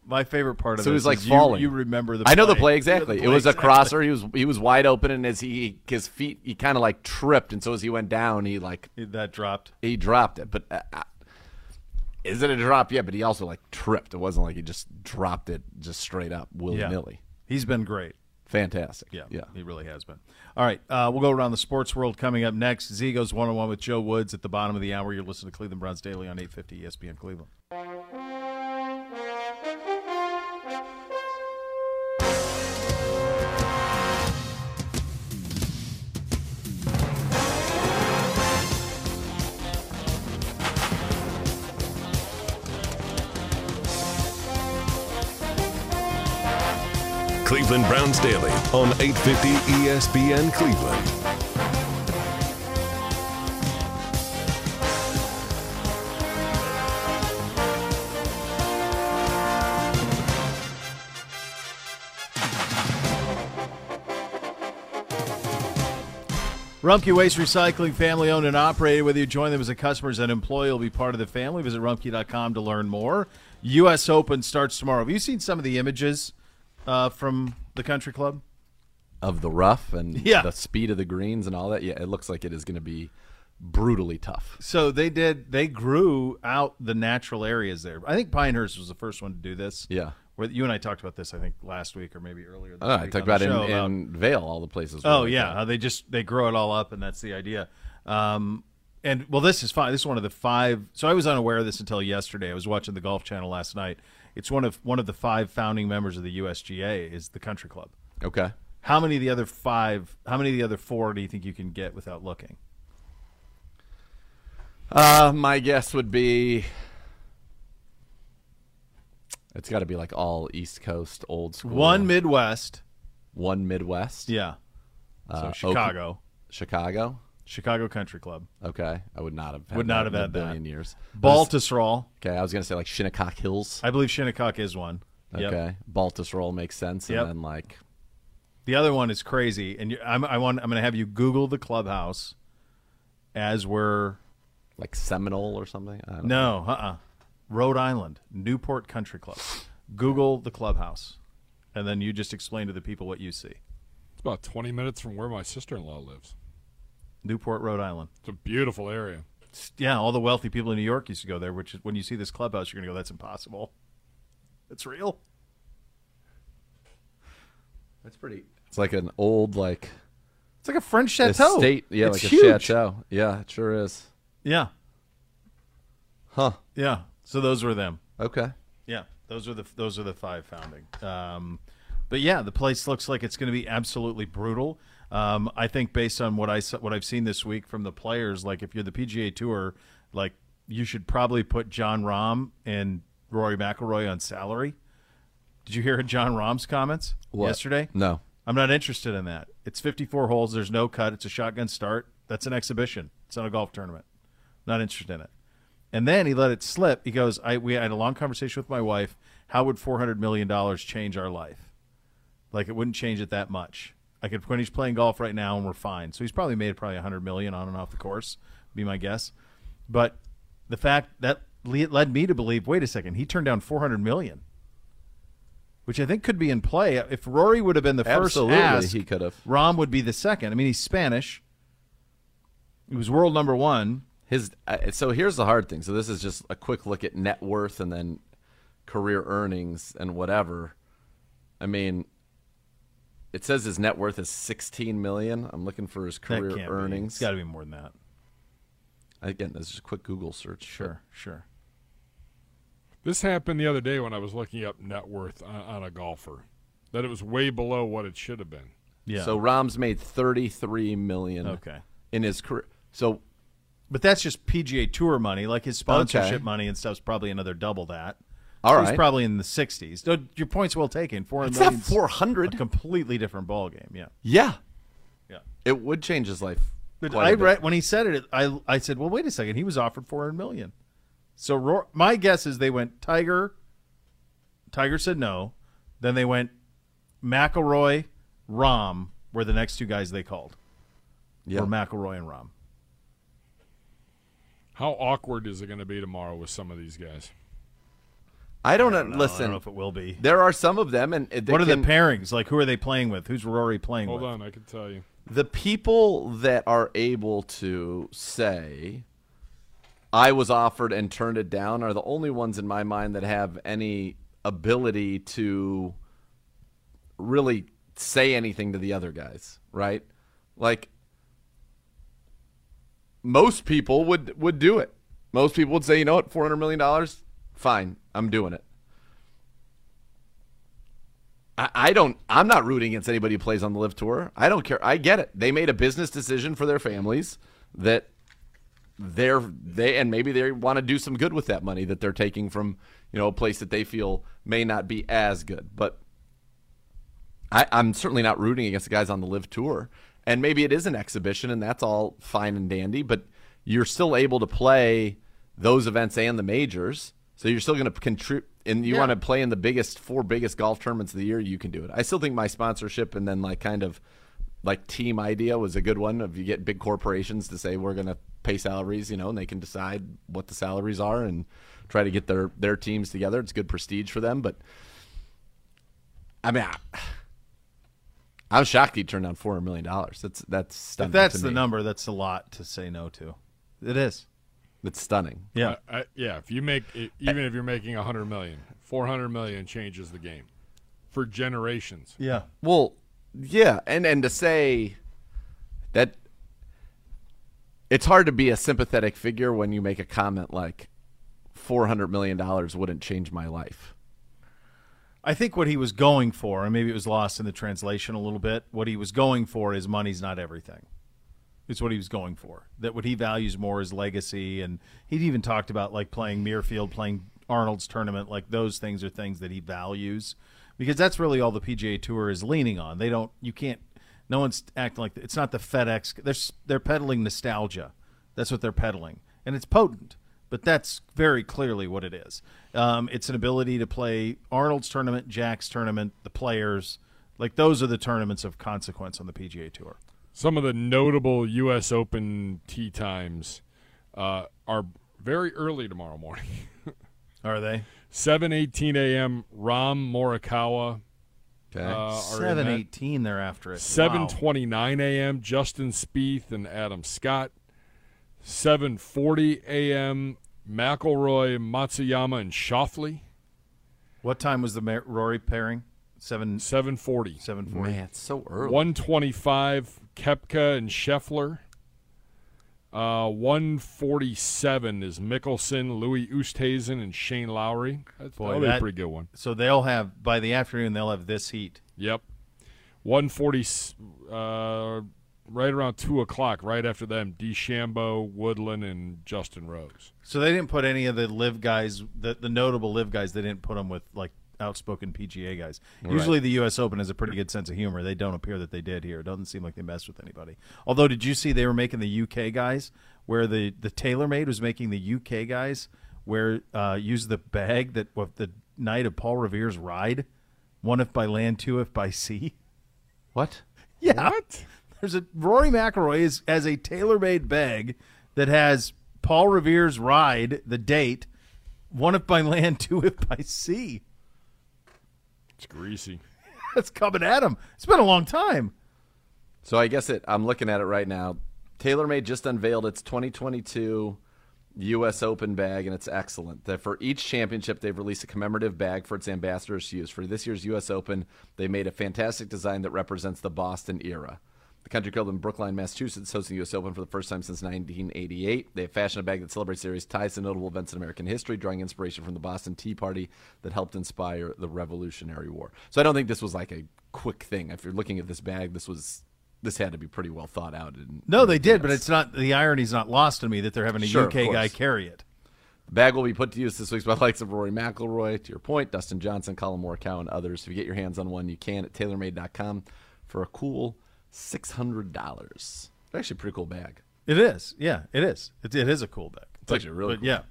my favorite part of So it was like is you- falling. You, remember the? I know the play. play exactly. the it play was a crosser. He was he was wide open, and as he his feet he kind of like tripped, and so as he went down, he like that dropped. He dropped it, but uh, uh, Is it a drop? Yeah, but he also like tripped. It wasn't like he just dropped it just straight up willy nilly. He's been great. Fantastic. Yeah, yeah. he really has been. All right, uh, we'll go around the sports world coming up next. Z goes one on one with Joe Woods at the bottom of the hour. You're listening to Cleveland Browns Daily on 850 ESPN Cleveland. Cleveland Browns Daily on 850 ESPN Cleveland. Rumpke Waste Recycling, family owned and operated. Whether you join them as a customer as an employee, you'll be part of the family. Visit rumpke.com to learn more. U.S. Open starts tomorrow. Have you seen some of the images uh, from the country club? Of the rough and Yeah. the speed of the greens and all that. Yeah, it looks like it is going to be brutally tough. So they did. They grew out the natural areas there. I think Pinehurst was the first one to do this. Yeah. Where you and I talked about this, I think last week or maybe earlier. This Oh, I talked about in, in Vail, all the places. Oh yeah, how they just they grow it all up, and that's the idea. Um, and well, this is fine. This is one of the five. So I was unaware of this until yesterday. I was watching the Golf Channel last night. It's one of one of the five founding members of the USGA is the Country Club. Okay. How many of the other five? How many of the other four do you think you can get without looking? Uh, my guess would be it's got to be like all East Coast, old school. One Midwest, one Midwest. Yeah. So Uh, Chicago. Oak- Chicago, Chicago Country Club. Okay, I would not have had Would not that have in a had that. billion years. Baltusrol. Okay, I was gonna say like Shinnecock Hills. I believe Shinnecock is one. Yep. Okay, Baltusrol makes sense, Yep. and then like The other one is crazy, and you, I'm, I want I'm going to have you Google the clubhouse as we're like Seminole or something. I don't no, uh, uh Rhode Island Newport Country Club. Google the clubhouse, and then you just explain to the people what you see. It's about 20 minutes from where my sister-in-law lives. Newport, Rhode Island. It's a beautiful area. Yeah, all the wealthy people in New York used to go there. Which is when you see this clubhouse, you're going to go, "That's impossible." It's real. That's pretty. It's like an old like. It's like a French chateau. Estate, yeah, It's like huge. a chateau. Yeah, it sure is. Yeah. Huh. Yeah. So those were them. Okay. Yeah, those are the those are the five founding. Um, but yeah, the place looks like it's going to be absolutely brutal. Um, I think based on what I what I've seen this week from the players, like if you're the PGA Tour, like you should probably put Jon Rahm and Rory McIlroy on salary. Did you hear Jon Rahm's comments What? yesterday? No. I'm not interested in that. It's 54 holes. There's no cut. It's a shotgun start. That's an exhibition. It's not a golf tournament. Not interested in it. And then he let it slip. He goes, "I we had a long conversation with my wife. How would 400 million dollars change our life? Like it wouldn't change it that much. I could when he's playing golf right now and we're fine. So he's probably made probably 100 million on and off the course. Be my guess. But the fact that led me to believe, wait a second, he turned down 400 million which I think could be in play. If Rory would have been the first Absolutely, ask, he could have. Rahm would be the second. I mean, he's Spanish. He was world number one. His uh, so here's the hard thing. So this is just a quick look at net worth and then career earnings and whatever. I mean, it says his net worth is 16 million. I'm looking for his career can't be. earnings. It's got to be more than that. Again, this is a quick Google search. Sure, sure. This happened the other day when I was looking up net worth on, on a golfer. That it was way below what it should have been. Yeah. So Rahm's made 33 million. Okay. In his career. So But that's just PGA Tour money. Like his sponsorship Okay. money and stuff's probably another double that. All So He's probably in the 60s. Your point's well taken. 400 It's not 400. A completely different ball game. Yeah. yeah. Yeah. It would change his life. But quite I a bit. read when he said it, I I said, well, wait a second. He was offered 400 million. So Ro- my guess is they went Tiger. Tiger said no. Then they went McIlroy, Rahm were the next two guys they called. Yeah. Were McIlroy and Rahm. How awkward is it going to be tomorrow with some of these guys? I don't, I don't know. Listen, I don't know if it will be. There are some of them, and they what are can- the pairings? Like, who are they playing with? Who's Rory playing Hold with? Hold on, I can tell you. the people that are able to say I was offered and turned it down are the only ones in my mind that have any ability to really say anything to the other guys, right? Like most people would would do it. Most people would say, you know what, four hundred million dollars, fine, I'm doing it. I, I don't. I'm not rooting against anybody who plays on the LIV Tour. I don't care. I get it. They made a business decision for their families that they're they and maybe they want to do some good with that money that they're taking from you know a place that they feel may not be as good. But I, I'm certainly not rooting against the guys on the LIV Tour. And maybe it is an exhibition, and that's all fine and dandy. But you're still able to play those events and the majors, so you're still going to contribute. And you Yeah. want to play in the biggest four biggest golf tournaments of the year, you can do it. I still think my sponsorship and then like kind of like team idea was a good one. If you get big corporations to say we're going to pay salaries, you know, and they can decide what the salaries are and try to get their their teams together. It's good prestige for them. But I mean, I, I'm shocked he turned down four hundred million dollars. That's that's stunning. If that's to the number, that's a lot to say no to. It is. It's stunning. Yeah. Uh, I, yeah. If you make i- even if you're making a hundred million, four hundred million changes the game for generations. Yeah. Well, yeah, and and to say that it's hard to be a sympathetic figure when you make a comment like four hundred million dollars wouldn't change my life. I think what he was going for, and maybe it was lost in the translation a little bit. What he was going for is money's not everything. It's what he was going for. That what he values more is legacy, and he'd even talked about like playing Muirfield, playing Arnold's tournament. Like those things are things that he values, because that's really all the PGA Tour is leaning on. They don't. You can't. No one's acting like it's not the FedEx. They're they're peddling nostalgia. That's what they're peddling, and it's potent. But that's very clearly what it is. Um, it's an ability to play Arnold's tournament, Jack's tournament, the players. Like those are the tournaments of consequence on the PGA Tour. Some of the notable U.S. Open tee times uh, are very early tomorrow morning. Are they? 7:18 a.m. Rahm Morikawa. Okay. Uh, are in Seven that. eighteen. They're after it. Seven twenty-nine a.m. Justin Spieth and Adam Scott. Seven forty a.m. McIlroy, Matsuyama, and Shoffley. What time was the Rory pairing? Seven. Seven forty. Seven forty. Man, it's so early. One twenty-five. Koepka and Scheffler. Uh, one forty-seven is Mickelson, Louis Oosthuizen, and Shane Lowry. That's Boy, that'll a pretty good one. So they'll have by the afternoon. They'll have this heat. Yep. 140, uh, right around 2 o'clock, right after them, DeChambeau, Woodland, and Justin Rose. So they didn't put any of the LIV guys, the, the notable LIV guys. They didn't put them with like outspoken PGA guys. Right. Usually the U.S. Open has a pretty good sense of humor. They don't appear that they did here. It doesn't seem like they messed with anybody. Although, did you see they were making the UK guys where the the TaylorMade was making the UK guys where uh, use the bag that what the night of Paul Revere's ride, one if by land, two if by sea. What? Yeah. What? There's a Rory McIlroy is, has a TaylorMade bag that has Paul Revere's ride, the date, one if by land, two if by sea. It's greasy. That's coming at him. It's been a long time. So I guess it. I'm looking at it right now. TaylorMade just unveiled its 2022 U.S. Open bag, and it's excellent. That for each championship, they've released a commemorative bag for its ambassadors to use. For this year's U.S. Open, they made a fantastic design that represents the Boston era. The country club in Brookline, Massachusetts, hosting the U.S. Open for the first time since 1988. They have fashioned a bag that celebrates series ties to notable events in American history, drawing inspiration from the Boston Tea Party that helped inspire the Revolutionary War. So I don't think this was like a quick thing. If you're looking at this bag, this was this had to be pretty well thought out. And No, they did, but it's not. The irony's not lost on me that they're having a Sure, UK guy carry it. The bag will be put to use this week by the likes of Rory McIlroy, to your point, Dustin Johnson, Collin Morikawa, and others. If you get your hands on one, you can at TaylorMade.com for a cool six hundred dollars. Actually, a pretty cool bag. It is. Yeah, it is. It, it is a cool bag. It's actually really but cool. Yeah.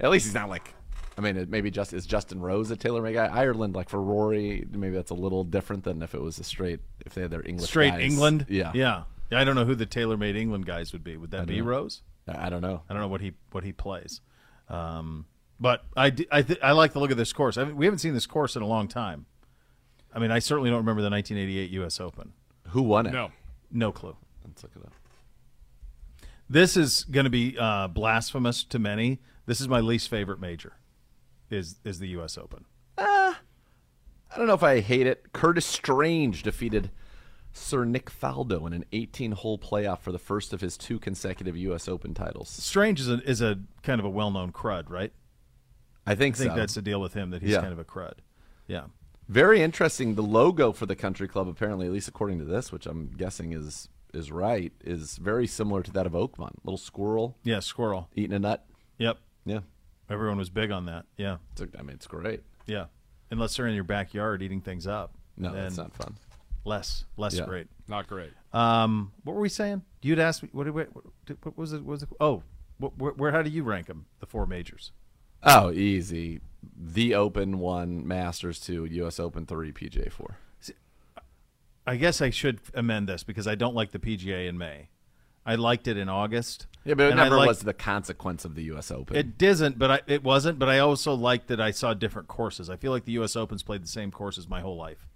At least he's not like. I mean, it maybe just is Justin Rose a TaylorMade guy. Ireland, like for Rory, maybe that's a little different than if it was a straight. If they had their English Straight guys. England. yeah, Yeah. I don't know who the TaylorMade England guys would be. Would that be know. Rose? I don't know. I don't know what he what he plays. Um, but I, I, th- I like the look of this course. I we haven't seen this course in a long time. I mean, I certainly don't remember the 1988 U.S. Open. Who won it? No. No clue. Let's look it up. This is going to be uh, blasphemous to many. This is my least favorite major. Is is the U.S. Open? I don't know if I hate it. Curtis Strange defeated Sir Nick Faldo in an 18-hole playoff for the first of his two consecutive U.S. Open titles. Strange is a is a kind of a well known crud, right? I think I think so. that's the deal with him that he's Yeah. kind of a crud. Yeah. Very interesting. The logo for the country club, apparently, at least according to this, which I'm guessing is is right, is very similar to that of Oakmont. Little squirrel. Yeah, squirrel eating a nut. Yep. Yeah. Everyone was big on that. Yeah. It's, I mean, it's great. Yeah. Unless they're in your backyard eating things up. No, that's not fun. Less, less Yeah. great. Not great. Um, what were we saying? You'd asked me. What, did we- what, what was it? What was it? Oh, what, where, where? How do you rank them? The four majors. Oh, easy. The Open one, Masters two, U.S. Open three, PGA four. I guess I should amend this because I don't like the PGA in May. I liked it in August. Yeah, but it never liked- was the consequence of the U.S. Open. It didn't, but I, it wasn't. But I also liked that I saw different courses. I feel like the U.S. Open's played the same courses my whole life.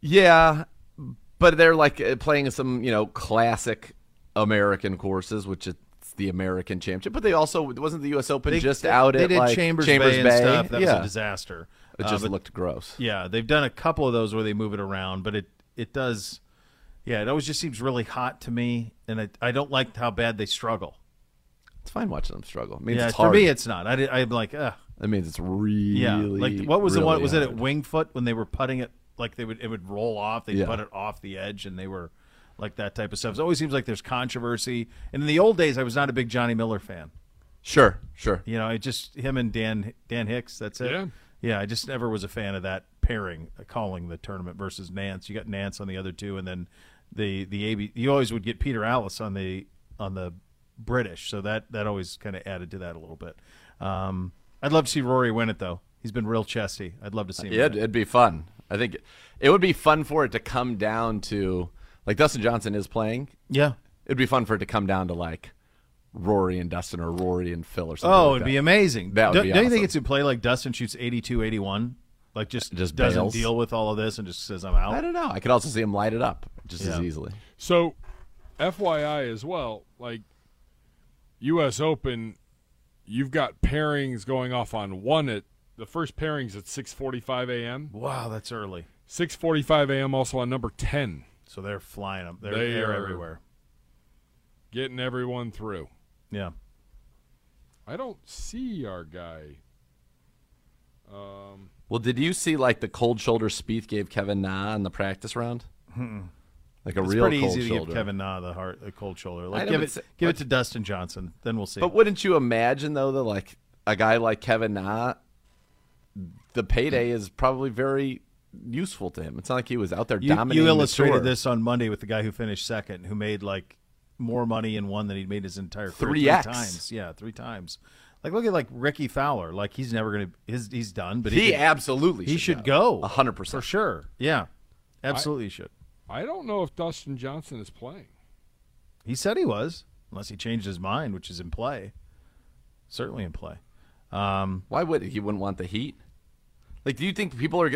Yeah, but they're like uh, playing some, you know, classic American courses, which the American Championship. But they also wasn't the U.S. Open They- just they- out they at did like Chambers, Chambers Bay, and stuff. That yeah. was a disaster. It Uh, just but- looked gross. Yeah, they've done a couple of those where they move it around, but it it does. Yeah, it always just seems really hot to me, and I, I don't like how bad they struggle. It's fine watching them struggle. It means yeah, it's for me, it's not. I I'm like, ugh. That means it's really, Yeah, like what was the one? really Was it at. Winged Foot when they were putting it? Like they would, it would roll off. They Yeah. put it off the edge, and they were like that type of stuff. It always seems like there's controversy. And in the old days, I was not a big Johnny Miller fan. Sure, sure. You know, it just him and Dan Dan Hicks. That's it. Yeah. yeah. I just never was a fan of that pairing, uh, calling the tournament versus Nance. You got Nance on the other two, and then the the AB. You always would get Peter Alliss on the on the British, so that that always kind of added to that a little bit. Um, I'd love to see Rory win it though. He's been real chesty. I'd love to see him. Yeah, it'd, it. it'd be fun. I think it would be fun for it to come down to like Dustin Johnson is playing. Yeah. it'd be fun for it to come down to like Rory and Dustin or Rory and Phil or something. Oh, like it'd that. be amazing. That would don't, be don't you think awesome. it's a play like Dustin shoots 82, 81? Like just Just doesn't bails? deal with all of this and just says I'm out. I don't know. I could also see him light it up just as easily. So, FYI as well, like U.S. Open, you've got pairings going off on one at the first pairings at 6:45 a.m. Wow, that's early. 6:45 a.m. also on number 10. So they're flying them. They're, They they're everywhere. Getting everyone through. Yeah. I don't see our guy. Um, Well, did you see like the cold shoulder Spieth gave Kevin Na in the practice round? Mm-mm. Like a it's real pretty cold easy to shoulder. give Kevin Na the heart, the cold shoulder. Like give it, s- give but- it to Dustin Johnson. Then we'll see. But wouldn't you imagine though that like a guy like Kevin Na, the payday is probably very useful to him. It's not like he was out there you, dominating. you the illustrated tour. this on Monday with the guy who finished second, who made like more money in one than he'd made his entire career. 3x. Three times. Yeah, three times. Like look at like Rickie Fowler. Like he's never gonna. His, he's done. But He could- absolutely he should should go. go. hundred percent for sure. Yeah, absolutely should. I don't know if Dustin Johnson is playing. He said he was, unless he changed his mind, which is in play. Certainly in play. Um, Why would he wouldn't want the heat? Like, do you think people are?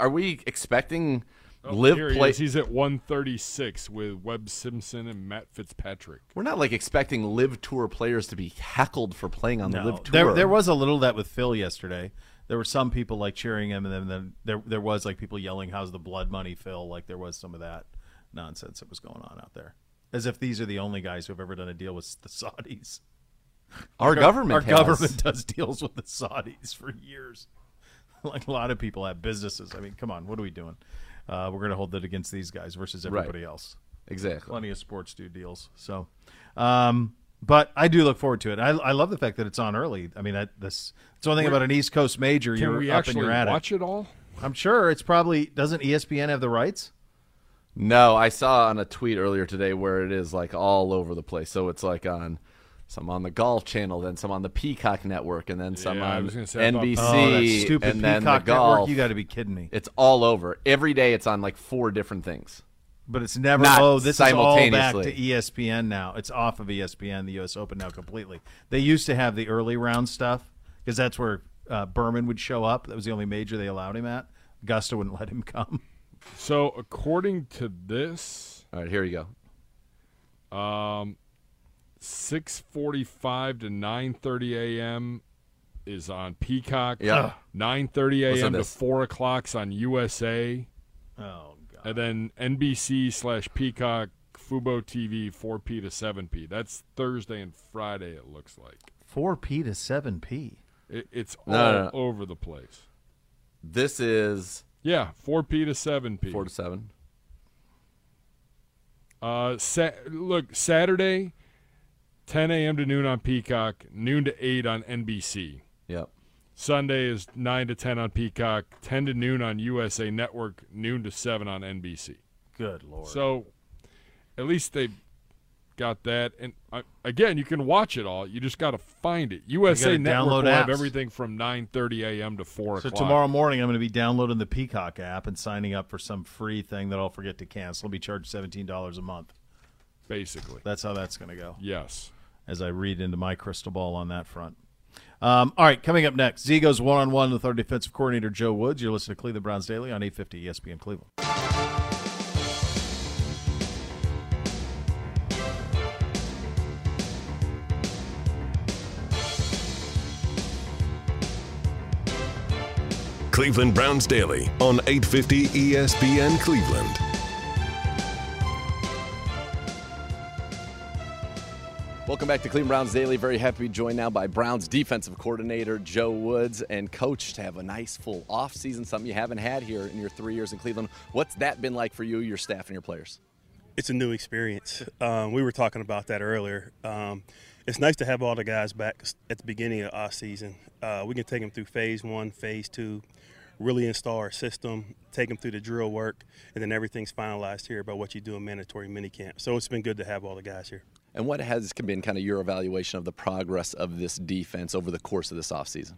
Are we expecting Oh, live here he play? He's at 136 with Webb Simpson and Matt Fitzpatrick. We're not like expecting LIV tour players to be heckled for playing on the LIV tour. there there was a little of that with Phil yesterday. There were some people like cheering him, and then, then there there was like people yelling, "How's the blood money, Phil?" Like there was some of that nonsense that was going on out there, as if these are the only guys who have ever done a deal with the Saudis. Our government our has. government does deals with the Saudis for years. like a lot of people have businesses. I mean, come on, what are we doing? Uh, we're going to hold that against these guys versus Right. everybody else. Exactly. Plenty of sports do deals. So, um, but I do look forward to it. I, I love the fact that it's on early. I mean, I, this it's one thing about an East Coast major. Can you're we up and actually you're at watch it. it all? I'm sure it's probably doesn't ESPN have the rights? No, I saw on a tweet earlier today where it is like all over the place. So it's like on some on the Golf Channel, then some on the Peacock Network, and then some Yeah, on was say, NBC, Oh, stupid and then Peacock the Network. You got to be kidding me. It's all over. Every day, it's on like four different things. But it's never. Not oh, this is all back to ESPN now. It's off of ESPN, the U.S. Open now completely. They used to have the early round stuff because that's where uh, Berman would show up. That was the only major they allowed him at. Augusta wouldn't let him come. So, according to this, All right, here you go. Um, six forty-five to nine thirty a.m. is on Peacock. Yeah. Nine thirty a.m. to to this. four o'clock's on USA. Oh God. And then NBC slash Peacock Fubo TV four p to seven p. That's Thursday and Friday. It looks like 4P to 7P. it, it's all No, no, no. over the place. This is Yeah, four p to seven p. four to seven. Uh, sa- look, Saturday, 10 a.m. to noon on Peacock, noon to 8 on NBC. Yep. Sunday is 9 to 10 on Peacock, 10 to noon on USA Network, noon to 7 on NBC. Good lord. So at least they got that. And uh, again, you can watch it all. You just got to find it. USA Network download will have everything from 9:30 a.m. to 4 So o'clock. tomorrow morning, I'm going to be downloading the Peacock app and signing up for some free thing that I'll forget to cancel. I'll be charged seventeen dollars a month. Basically, that's how that's going to go. Yes. As I read into my crystal ball on that front. Um, all right, coming up next, Z goes one on one with our defensive coordinator Joe Woods. You're listening to Cleveland Browns Daily on 850 ESPN Cleveland. Cleveland Browns Daily on 850 ESPN Cleveland. Welcome back to Cleveland Browns Daily. Very happy to be joined now by Browns defensive coordinator Joe Woods and coach to have a nice full offseason, something you haven't had here in your three years in Cleveland. What's that been like for you, your staff, and your players? it's a new experience. Um, we were talking about that earlier. Um, it's nice to have all the guys back at the beginning of our season. Uh, we can take them through phase one, phase two, really install our system, take them through the drill work, and then everything's finalized here about what you do in mandatory minicamp. So it's been good to have all the guys here. And what has been kind of your evaluation of the progress of this defense over the course of this offseason?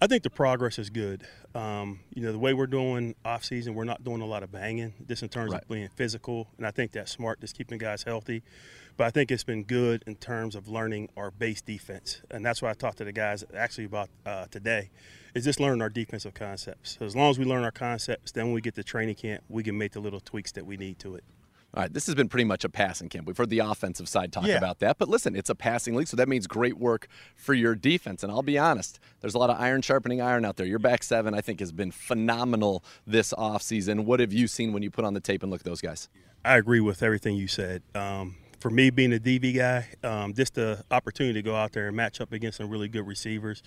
I think the progress is good. Um, you know, the way we're doing off season, we're not doing a lot of banging, just in terms Right. of being physical, and I think that's smart, just keeping guys healthy. But I think it's been good in terms of learning our base defense, and that's what I talked to the guys actually about uh, today, is just learning our defensive concepts. So as long as we learn our concepts, then when we get to training camp, we can make the little tweaks that we need to it. All right, this has been pretty much a passing camp. We've heard the offensive side talk Yeah. about that, but listen, it's a passing league, so that means great work for your defense. And I'll be honest, there's a lot of iron sharpening iron out there. Your back seven, I think, has been phenomenal this offseason. What have you seen when you put on the tape and look at those guys? I agree with everything you said. Um, for me, being a DB guy, um, just the opportunity to go out there and match up against some really good receivers.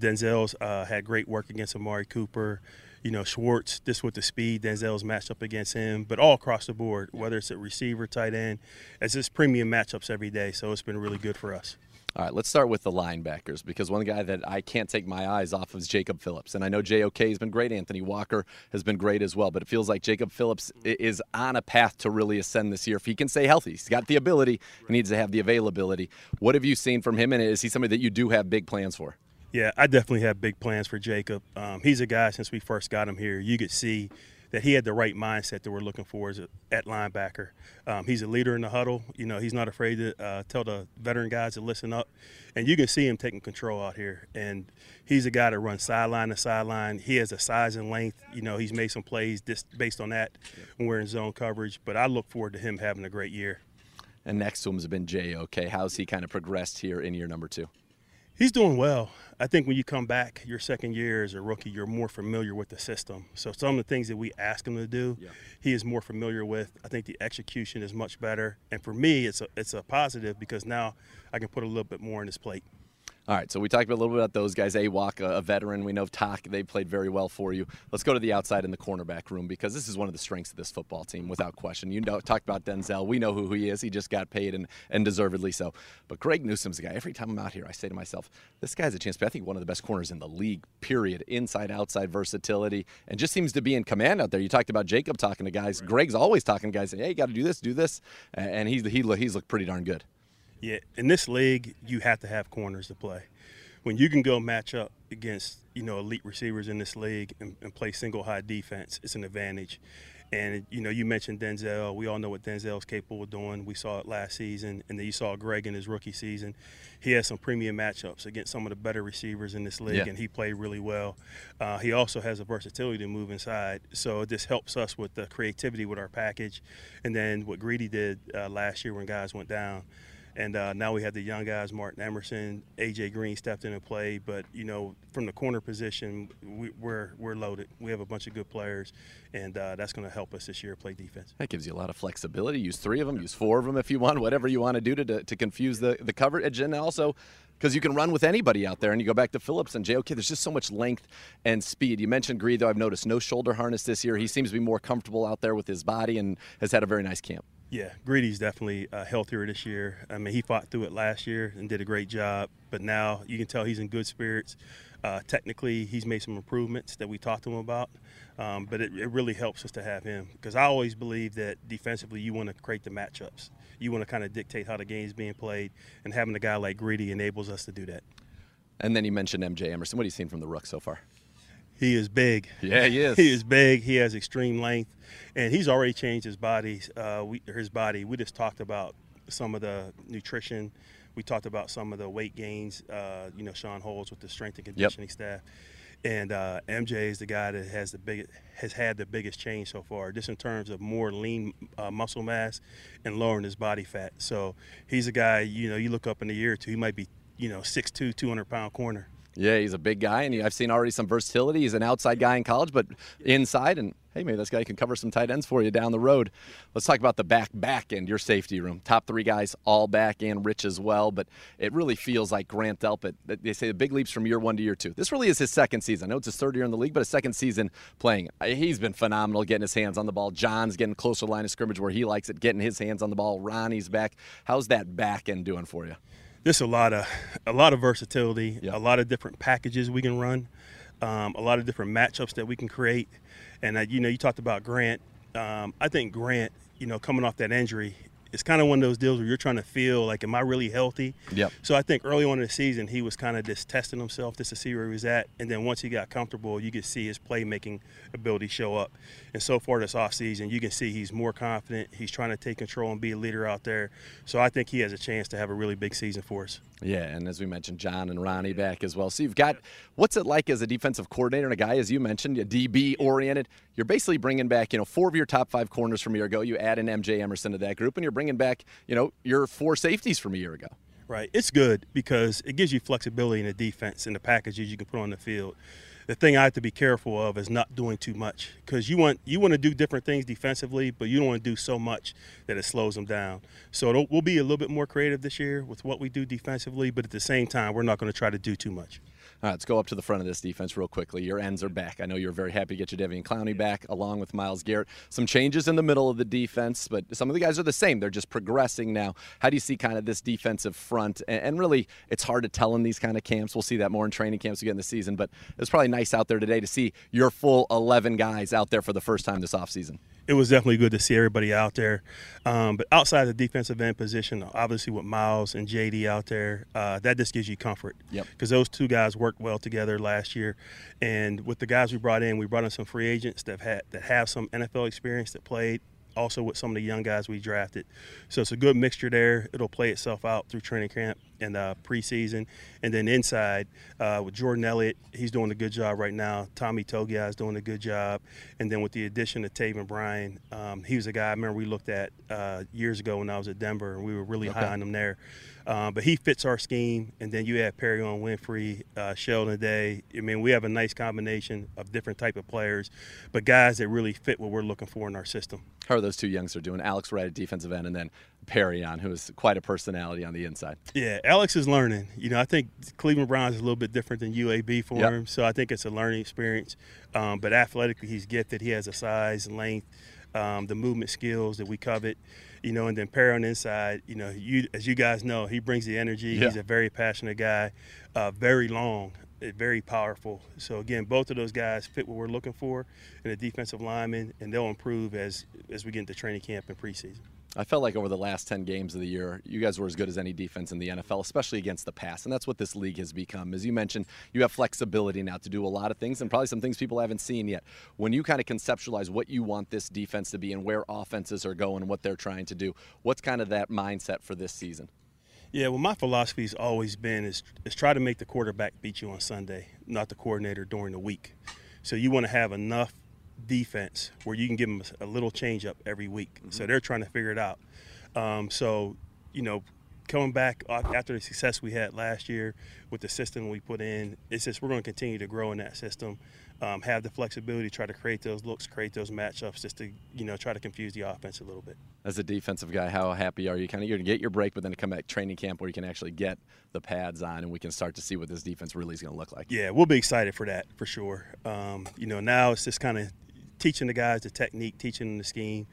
Denzel's uh, had great work against Amari Cooper. You know, Schwartz, just with the speed, Denzel's matched up against him, but all across the board, whether it's a receiver, tight end, it's just premium matchups every day. So it's been really good for us. All right, let's start with the linebackers because one guy that I can't take my eyes off of is Jacob Phillips. And I know JOK has been great. Anthony Walker has been great as well. But it feels like Jacob Phillips is on a path to really ascend this year. If he can stay healthy, he's got the ability, he needs to have the availability. What have you seen from him? And is he somebody that you do have big plans for? Yeah, I definitely have big plans for Jacob. Um, he's a guy since we first got him here. You could see that he had the right mindset that we're looking for as a, at linebacker. Um, he's a leader in the huddle. You know, he's not afraid to uh, tell the veteran guys to listen up, and you can see him taking control out here. And he's a guy that runs sideline to sideline. He has a size and length. You know, he's made some plays just based on that when we're in zone coverage. But I look forward to him having a great year. And next to him has been JOK. How's he kind of progressed here in year number two? He's doing well. I think when you come back your second year as a rookie, you're more familiar with the system. So some of the things that we ask him to do, he is more familiar with. I think the execution is much better, and for me, it's a it's a positive because now I can put a little bit more in his plate. All right, so we talked a little bit about those guys. Awak, a, a veteran. We know Tak, they played very well for you. Let's go to the outside in the cornerback room because this is one of the strengths of this football team, without question. You know, talked about Denzel. We know who he is. He just got paid and, and deservedly so. But Greg Newsome's a guy. Every time I'm out here, I say to myself, this guy's a chance to be, I think, one of the best corners in the league, period. Inside, outside versatility, and just seems to be in command out there. You talked about Jacob talking to guys. Greg's always talking to guys, saying, hey, you got to do this, do this. And he's, he, he's looked pretty darn good. Yeah, in this league, you have to have corners to play. When you can go match up against you know elite receivers in this league and, and play single high defense, it's an advantage. And you know, you mentioned Denzel. We all know what Denzel's capable of doing. We saw it last season, and then you saw Greg in his rookie season. He has some premium matchups against some of the better receivers in this league, Yeah. and he played really well. Uh, he also has a versatility to move inside, so this helps us with the creativity with our package. And then what Greedy did uh, last year when guys went down. And uh, now we have the young guys, Martin Emerson, AJ Green stepped in and played. But you know, from the corner position, we, we're we're loaded. We have a bunch of good players, and uh, that's going to help us this year play defense. That gives you a lot of flexibility. Use three of them, use four of them if you want, whatever you want to do to, to, to confuse the, the coverage. And also, because you can run with anybody out there, and you go back to Phillips and JOK, there's just so much length and speed. You mentioned Greed, though. I've noticed no shoulder harness this year. He seems to be more comfortable out there with his body and has had a very nice camp. Yeah, Greedy's definitely uh, healthier this year. I mean, he fought through it last year and did a great job, but now you can tell he's in good spirits. Uh, technically, he's made some improvements that we talked to him about, um, but it, it really helps us to have him because I always believe that defensively you want to create the matchups. You want to kind of dictate how the game's being played, and having a guy like Greedy enables us to do that. And then you mentioned MJ Emerson. What have you seen from the Rook so far? He is big. Yeah, he is. he is big. He has extreme length, and he's already changed his body. Uh, we, his body. We just talked about some of the nutrition. We talked about some of the weight gains. Uh, you know, Sean Holds with the strength and conditioning staff, and uh, MJ is the guy that has the big has had the biggest change so far, just in terms of more lean uh, muscle mass and lowering his body fat. So he's a guy. You know, you look up in a year or two, he might be you know 6'2", 200 pound corner. Yeah, he's a big guy, and I've seen already some versatility. He's an outside guy in college, but inside, and hey, maybe this guy can cover some tight ends for you down the road. Let's talk about the back back end, your safety room. Top three guys, all back and rich as well, but it really feels like Grant Delpit. They say the big leaps from year one to year two. This really is his second season. I know it's his third year in the league, but a second season playing. Uh, he's been phenomenal getting his hands on the ball. John's getting closer to the line of scrimmage where he likes it, getting his hands on the ball. Ronnie's back. How's that back end doing for you? There's a lot of a lot of versatility, a lot of different packages we can run, um, a lot of different matchups that we can create. And uh, you know, you talked about Grant. Um, I think Grant, you know, coming off that injury, it's kind of one of those deals where you're trying to feel like, am I really healthy? Yep. So I think early on in the season, he was kind of just testing himself just to see where he was at. And then once he got comfortable, you could see his playmaking ability show up. And so far this offseason, you can see he's more confident. He's trying to take control and be a leader out there. So I think he has a chance to have a really big season for us. Yeah, and as we mentioned, John and Ronnie back as well. So you've got what's it like as a defensive coordinator and a guy, as you mentioned, a DB oriented. You're basically bringing back, you know, four of your top five corners from a year ago. You add an MJ Emerson to that group, and you're bringing back, you know, your four safeties from a year ago. Right. It's good because it gives you flexibility in the defense and the packages you can put on the field. The thing I have to be careful of is not doing too much because you want you want to do different things defensively, but you don't want to do so much that it slows them down. So we'll be a little bit more creative this year with what we do defensively, but at the same time, we're not going to try to do too much. All right, let's go up to the front of this defense real quickly. Your ends are back. I know you're very happy to get your Devian Clowney back along with Myles Garrett. Some changes in the middle of the defense, but some of the guys are the same. They're just progressing now. How do you see kind of this defensive front? And, really, it's hard to tell in these kind of camps. We'll see that more in training camps again this season, but it's probably nice out there today to see your full 11 guys out there for the first time this offseason. It was definitely good to see everybody out there. Um, but outside the defensive end position, obviously with Myles and JD out there, uh, that just gives you comfort. Yep. Because those two guys worked well together last year, and with the guys we brought in, we brought in some free agents that had that have some NFL experience that played. Also with some of the young guys we drafted, so it's a good mixture there. It'll play itself out through training camp and uh, preseason, and then inside uh, with Jordan Elliott, he's doing a good job right now. Tommy Togiai is doing a good job, and then with the addition of Taven Bryan, um, he was a guy I remember we looked at uh, years ago when I was at Denver, and we were really high on him there. Um, but he fits our scheme, and then you have Perrion Winfrey, uh, Sheldon Day. I mean, we have a nice combination of different type of players, but guys that really fit what we're looking for in our system. How are those two youngsters doing? Alex Wright at defensive end, and then Perrion, who is quite a personality on the inside. Yeah, Alex is learning. You know, I think Cleveland Browns is a little bit different than UAB for Yep. him, so I think it's a learning experience. Um, but athletically, he's gifted. He has a size, length, um, the movement skills that we covet. You know, and then Perrion the inside. You know, you as you guys know, he brings the energy. Yeah. He's a very passionate guy, uh, very long, uh, very powerful. So again, both of those guys fit what we're looking for in a defensive lineman, and they'll improve as as we get into training camp and preseason. I felt like over the last 10 games of the year, you guys were as good as any defense in the NFL, especially against the pass. And that's what this league has become. As you mentioned, you have flexibility now to do a lot of things and probably some things people haven't seen yet. When you kind of conceptualize what you want this defense to be and where offenses are going what they're trying to do, what's kind of that mindset for this season? Yeah, well, my philosophy has always been is, is try to make the quarterback beat you on Sunday, not the coordinator during the week. So you want to have enough defense where you can give them a little change up every week. Mm-hmm. So they're trying to figure it out. Um, so, you know, coming back after the success we had last year with the system we put in, it's just we're going to continue to grow in that system, um, have the flexibility, try to create those looks, create those matchups, just to you know try to confuse the offense a little bit. As a defensive guy, how happy are you? Kind of you're going to get your break, but then to come back training camp where you can actually get the pads on and we can start to see what this defense really is going to look like. Yeah, we'll be excited for that for sure. Um, you know, now it's just kind of teaching the guys the technique, teaching them the scheme.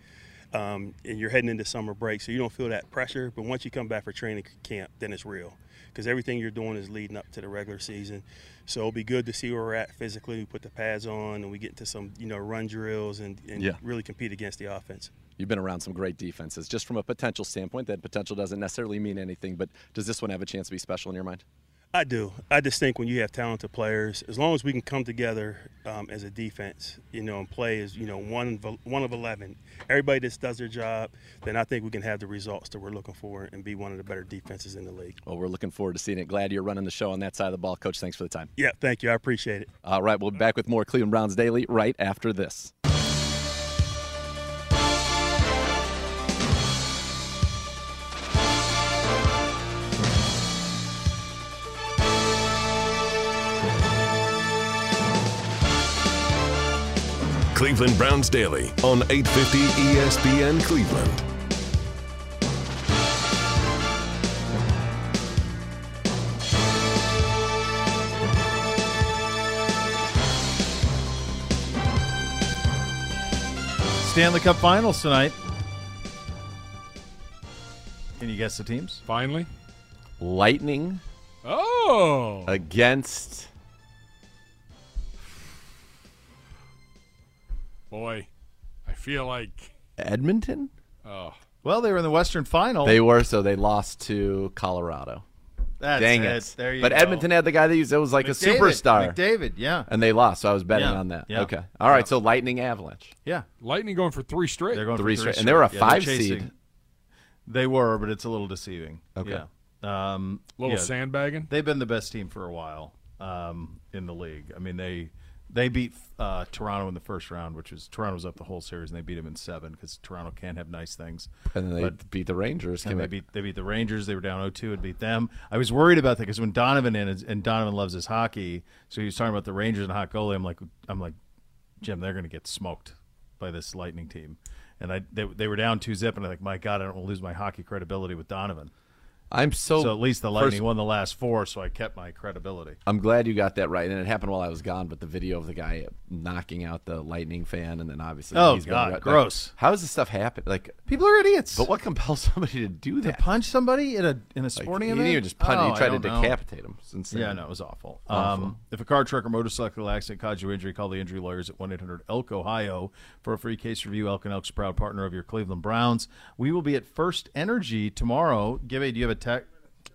Um, and you're heading into summer break, so you don't feel that pressure. But once you come back for training camp, then it's real because everything you're doing is leading up to the regular season. So it'll be good to see where we're at physically. We put the pads on and we get into some, you know, run drills and, and yeah. really compete against the offense. You've been around some great defenses. Just from a potential standpoint, that potential doesn't necessarily mean anything, but does this one have a chance to be special in your mind? I do. I just think when you have talented players, as long as we can come together um, as a defense, you know, and play as you know one one of eleven, everybody just does their job, then I think we can have the results that we're looking for and be one of the better defenses in the league. Well, we're looking forward to seeing it. Glad you're running the show on that side of the ball, Coach. Thanks for the time. Yeah, thank you. I appreciate it. All right, we'll be back with more Cleveland Browns Daily right after this. Cleveland Browns Daily on 850 ESPN Cleveland. Stanley Cup Finals tonight. Can you guess the teams? Finally, Lightning. Oh, against Boy, I feel like Edmonton. Oh, well, they were in the Western Final. They were, so they lost to Colorado. That's Dang it. it! There you but go. Edmonton had the guy that used it was like McDavid. a superstar. McDavid, yeah. And they lost, so I was betting Yeah, on that. yeah. Okay. All right. So Lightning Avalanche. Yeah, Lightning going for three straight. they're going Three for three straight- and they were a Yeah, they're five chasing- seed. They were, but it's a little deceiving. Okay. Yeah. Um, Little yeah. sandbagging. They've been the best team for a while um, in the league. I mean, they they beat uh, Toronto in the first round, which was Toronto's up the whole series, and they beat them in seven because Toronto can't have nice things. And then they But- beat the Rangers. And they beat they beat the Rangers. They were down 0-2 and beat them. I was worried about that because when Donovan in and Donovan loves his hockey, so he was talking about the Rangers and hot goalie. I'm like, I'm like, Jim, they're going to get smoked by this Lightning team. And I they, they were down two zip, and I'm like, my God, I don't want to lose my hockey credibility with Donovan. I'm so. So at least the Lightning first- won the last four, so I kept my credibility. I'm glad you got that right, and it happened while I was gone. But the video of the guy knocking out the Lightning fan, and then obviously, Oh, he's God, like, gross. how does this stuff happen? Like People are idiots. But what compels somebody to do that? to punch somebody in a in a sporting you event? didn't even just punch. Oh, you I tried to don't know. decapitate him. It's insane. Yeah, no, it was awful. Awful. Um, if a car, truck, or motorcycle accident caused you injury, call the injury lawyers at 1 800 Elk, Ohio for a free case review. Elk and Elk's proud partner of your Cleveland Browns. We will be at FirstEnergy tomorrow. Gibby, do you have a tech?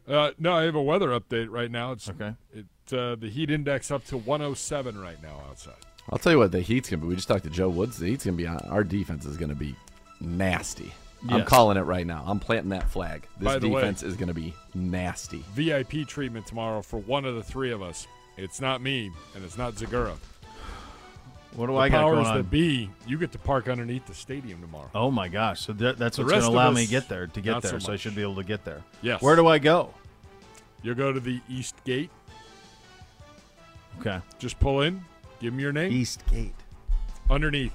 Uh, no, I have a weather update right now. It's Okay. It uh, the heat index up to 107 right now outside. I'll tell you what the Heat's gonna be. We just talked to Joe Woods. The Heat's gonna be on. Our defense is gonna be nasty. I'm calling it right now. I'm planting that flag. This By the way- defense is gonna be nasty. VIP treatment tomorrow for one of the three of us. It's not me, and it's not Zegura. What do the I got powers going on? that be, you get to park underneath the stadium tomorrow. Oh my gosh! So that, that's The what's going to allow us, me to get there. To get not there, so so, I much. should be able to get there. Yes. Where do I go? You'll go to the East Gate. Okay. Just pull in. Give them your name. East Gate. Underneath.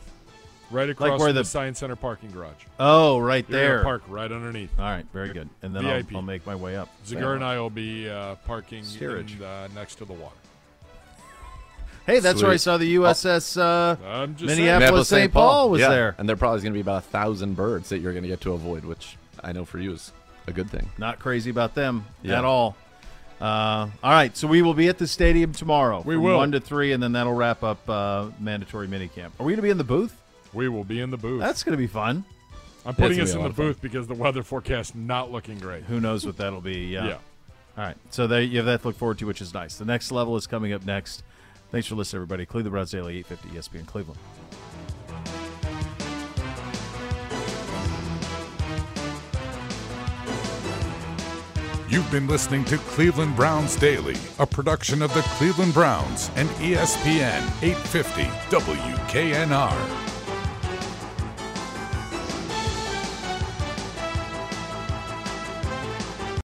Right across where from the, the- Science Center parking garage. Oh, right You're gonna there. park right underneath. All right, very good. And then I'll, VIP. I'll make my way up. Zegura and I will be uh, parking Steerage. in, uh, next to the water. Hey, that's where I saw the USS uh, I'm just saying. Minneapolis St. Paul was yeah. there. and there probably is gonna be about a thousand birds that you're gonna get to avoid, which I know for you is a good thing. Not crazy about them Yeah. at all. Uh, all right, so we will be at the stadium tomorrow. We from will. one to three, and then that'll wrap up uh, mandatory minicamp. Are we going to be in the booth? We will be in the booth. That's going to be fun. I'm putting It's us in the be a booth because the weather forecast not looking great. Who knows what that'll be? Yeah. Yeah. All right. So there you have that to look forward to, which is nice. The next level is coming up next. Thanks for listening, everybody. Cleveland Browns Daily, 850 ESPN Cleveland. You've been listening to Cleveland Browns Daily, a production of the Cleveland Browns and ESPN 850 WKNR.